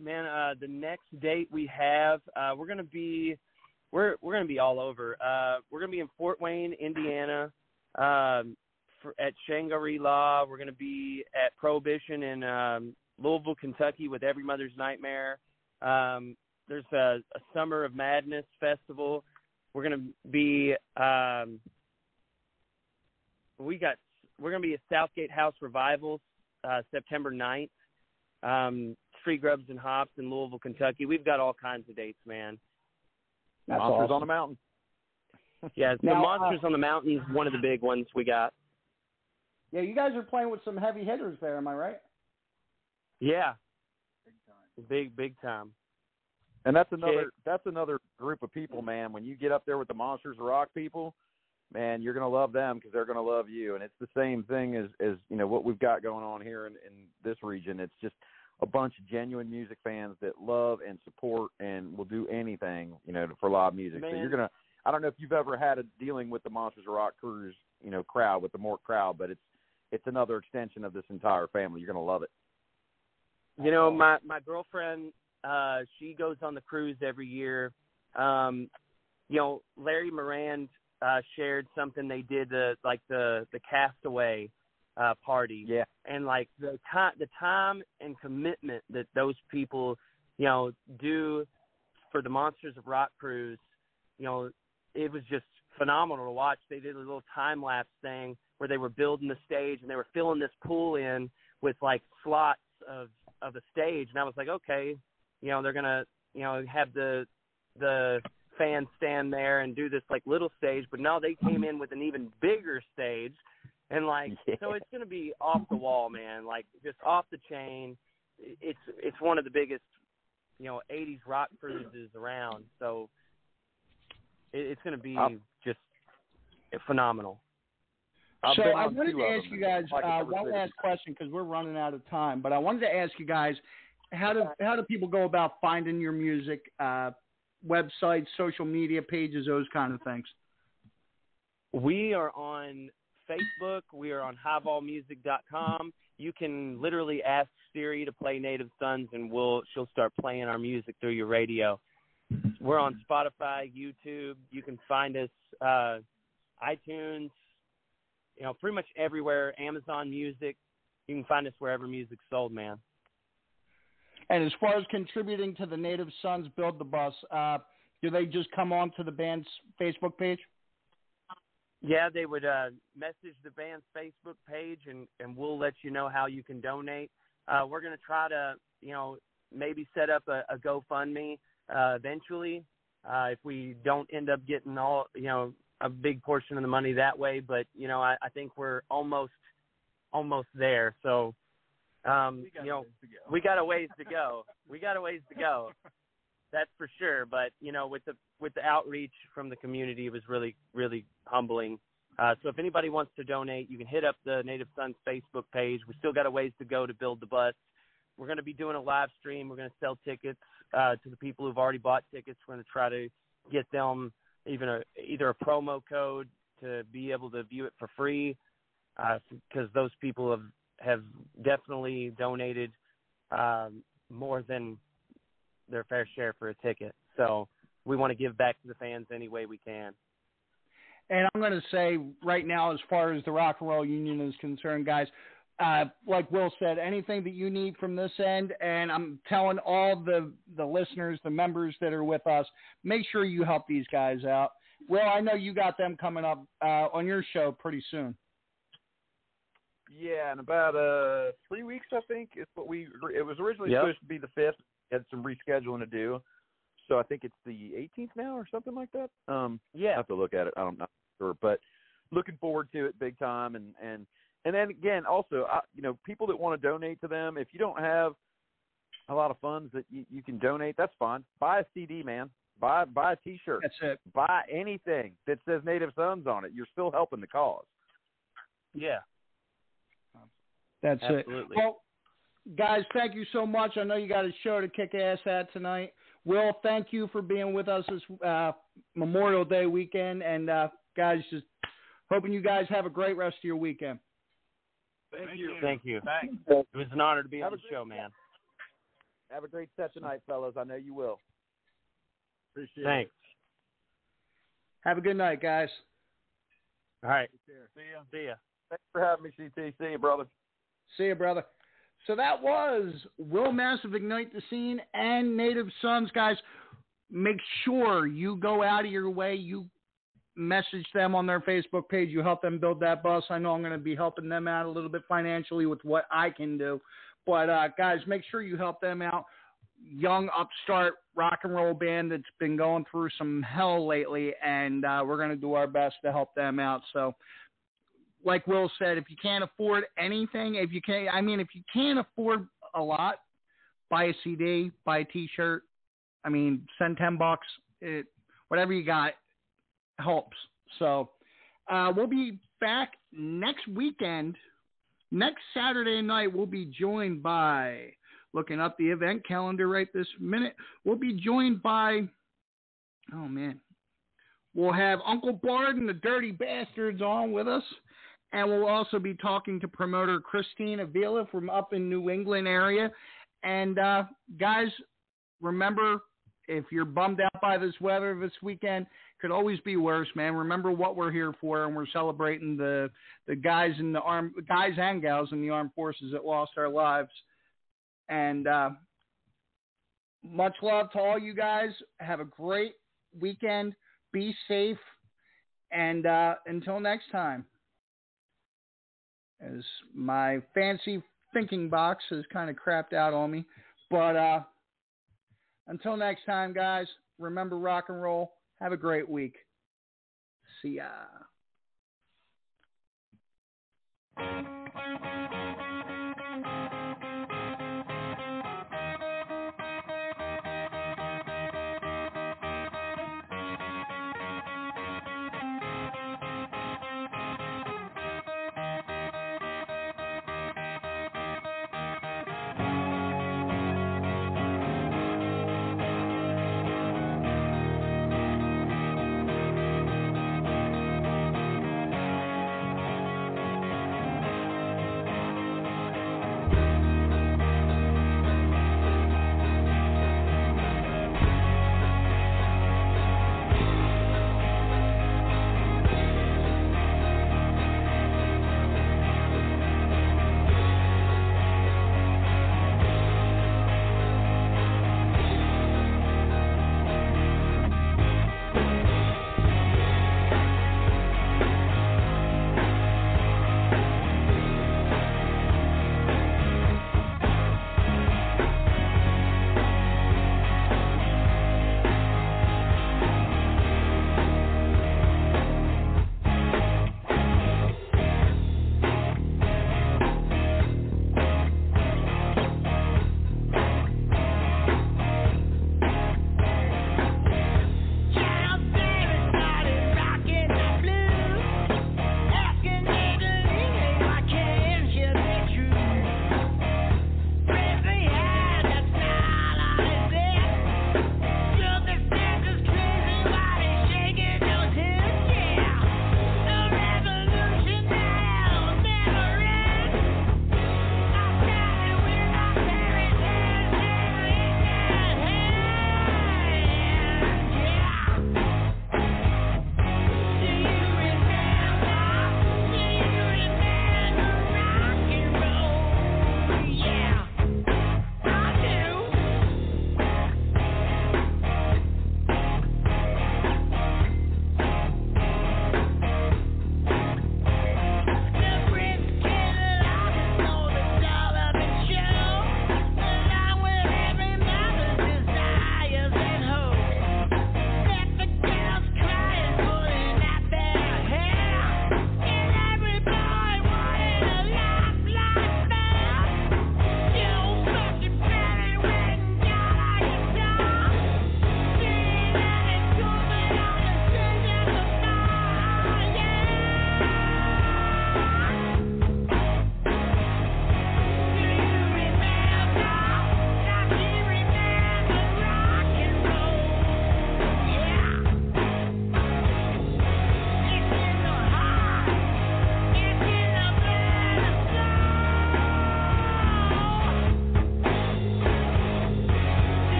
Man, uh, the next date we have, uh, we're gonna be, we're we're gonna be all over. Uh, we're gonna be in Fort Wayne, Indiana, um, for, at Shangri La. We're gonna be at Prohibition in um, Louisville, Kentucky, with Every Mother's Nightmare. Um, there's a, a Summer of Madness festival. We're gonna be, um, we got, we're gonna be at Southgate House Revivals uh, September 9th. Um, Street Grubs and Hops in Louisville, Kentucky. We've got all kinds of dates, man. That's Monsters awesome. on the Mountain. yeah, the now, Monsters uh, on the Mountain is one of the big ones we got. Yeah, you guys are playing with some heavy hitters there, am I right? Yeah. Big time. big big time. And that's another that's another group of people, man. When you get up there with the Monsters Rock people, man, you're gonna love them because they're gonna love you. And it's the same thing as as you know what we've got going on here in, in this region. It's just a bunch of genuine music fans that love and support and will do anything, you know, for live music. Man. So you're gonna. I don't know if you've ever had a dealing with the Monsters of Rock cruise, you know, crowd with the Mort crowd, but it's it's another extension of this entire family. You're gonna love it. You know, my my girlfriend, uh, she goes on the cruise every year. Um, you know, Larry Morand uh, shared something they did, the like the the Castaway uh, party. Yeah. And like the time, the time and commitment that those people, you know, do for the Monsters of Rock cruise, you know, it was just phenomenal to watch. They did a little time lapse thing where they were building the stage and they were filling this pool in with like slots of of the stage, and I was like, okay, you know, they're gonna, you know, have the the fans stand there and do this like little stage, but now they came in with an even bigger stage. And like yeah. so it's going to be off the wall man. Like just off the chain. It's it's one of the biggest you know 80s rock cruises around. So it, it's going to be I'll, just phenomenal. I've so I wanted to ask you guys like uh, one last question because we're running out of time. But I wanted to ask you guys how do how do people go about finding your music, uh, websites, social media pages, those kind of things. we are on Facebook. We are on highballmusic.com. You can literally ask Siri to play Native Sons, and we'll she'll start playing our music through your radio. We're on Spotify, YouTube. You can find us uh, iTunes. You know, pretty much everywhere. Amazon Music. You can find us wherever music's sold, man. And as far as contributing to the Native Sons Build the Bus, uh, do they just come on to the band's Facebook page? Yeah, they would uh, message the band's Facebook page, and and we'll let you know how you can donate. Uh, we're going to try to, you know, maybe set up a, a GoFundMe uh, eventually uh, if we don't end up getting all, you know, a big portion of the money that way. But you know, I, I think we're almost almost there. So, um, you know, we got a ways to go. we got a ways to go. That's for sure. But you know, with the with the outreach from the community, it was really really humbling. Uh, so if anybody wants to donate, you can hit up the Native Sons Facebook page. We still got a ways to go to build the bus. We're going to be doing a live stream. We're going to sell tickets uh, to the people who've already bought tickets. We're going to try to get them even a either a promo code to be able to view it for free because those people have have definitely donated um, more than their fair share for a ticket. So we want to give back to the fans any way we can. And I'm going to say right now, as far as the Rock and Roll Union is concerned, guys, uh, like Will said, anything that you need from this end, and I'm telling all the the listeners, the members that are with us, make sure you help these guys out. Will, I know you got them coming up uh, on your show pretty soon. Yeah, in about uh three weeks, I think is what we. It was originally Yep. supposed to be the fifth. Had some rescheduling to do, so I think it's the 18th now or something like that. Um, I Yeah. have to look at it. I don't know sure, but looking forward to it big time. And and and then again, also, I, you know, people that want to donate to them, if you don't have a lot of funds that you, you can donate, that's fine. Buy a CD, man. Buy buy a T-shirt. That's it. Buy anything that says Native Sons on it. You're still helping the cause. Yeah. That's Absolutely. it. Well, guys, thank you so much. I know you got a show to kick ass at tonight. Will, thank you for being with us this uh, Memorial Day weekend, and uh, guys, just hoping you guys have a great rest of your weekend. Thank you. Thank you. Thanks. It was an honor to be Have on a the show, man. Have a great set tonight, fellas. I know you will. Appreciate it. Thanks. Have a good night, guys. All right. See ya. See ya. Thanks for having me, CT. See you, brother. See you, brother. So that was Will Massive Ignite the Scene and Native Sons, guys. Make sure you go out of your way. You message them on their Facebook page. You help them build that bus. I know I'm going to be helping them out a little bit financially with what I can do. But uh, guys, make sure you help them out. Young upstart rock and roll band that's been going through some hell lately, and uh, we're going to do our best to help them out. So like Will said, if you can't afford anything, if you can, I mean, if you can't afford a lot, buy a CD, buy a T-shirt. I mean, send ten bucks. It, whatever you got helps. So uh, we'll be back next weekend. Next Saturday night, we'll be joined by looking up the event calendar right this minute. We'll be joined by oh man, we'll have Uncle Bard and the Dirty Bastards on with us. And we'll also be talking to promoter Christine Avila from up in New England area. And uh, guys, remember if you're bummed out by this weather this weekend, could always be worse, man. Remember what we're here for, and we're celebrating the the guys in the arm, guys and gals in the armed forces that lost their lives. And uh, much love to all you guys. Have a great weekend. Be safe. And uh, until next time as my fancy thinking box has kind of crapped out on me. But uh, until next time, guys, remember rock and roll. Have a great week. See ya.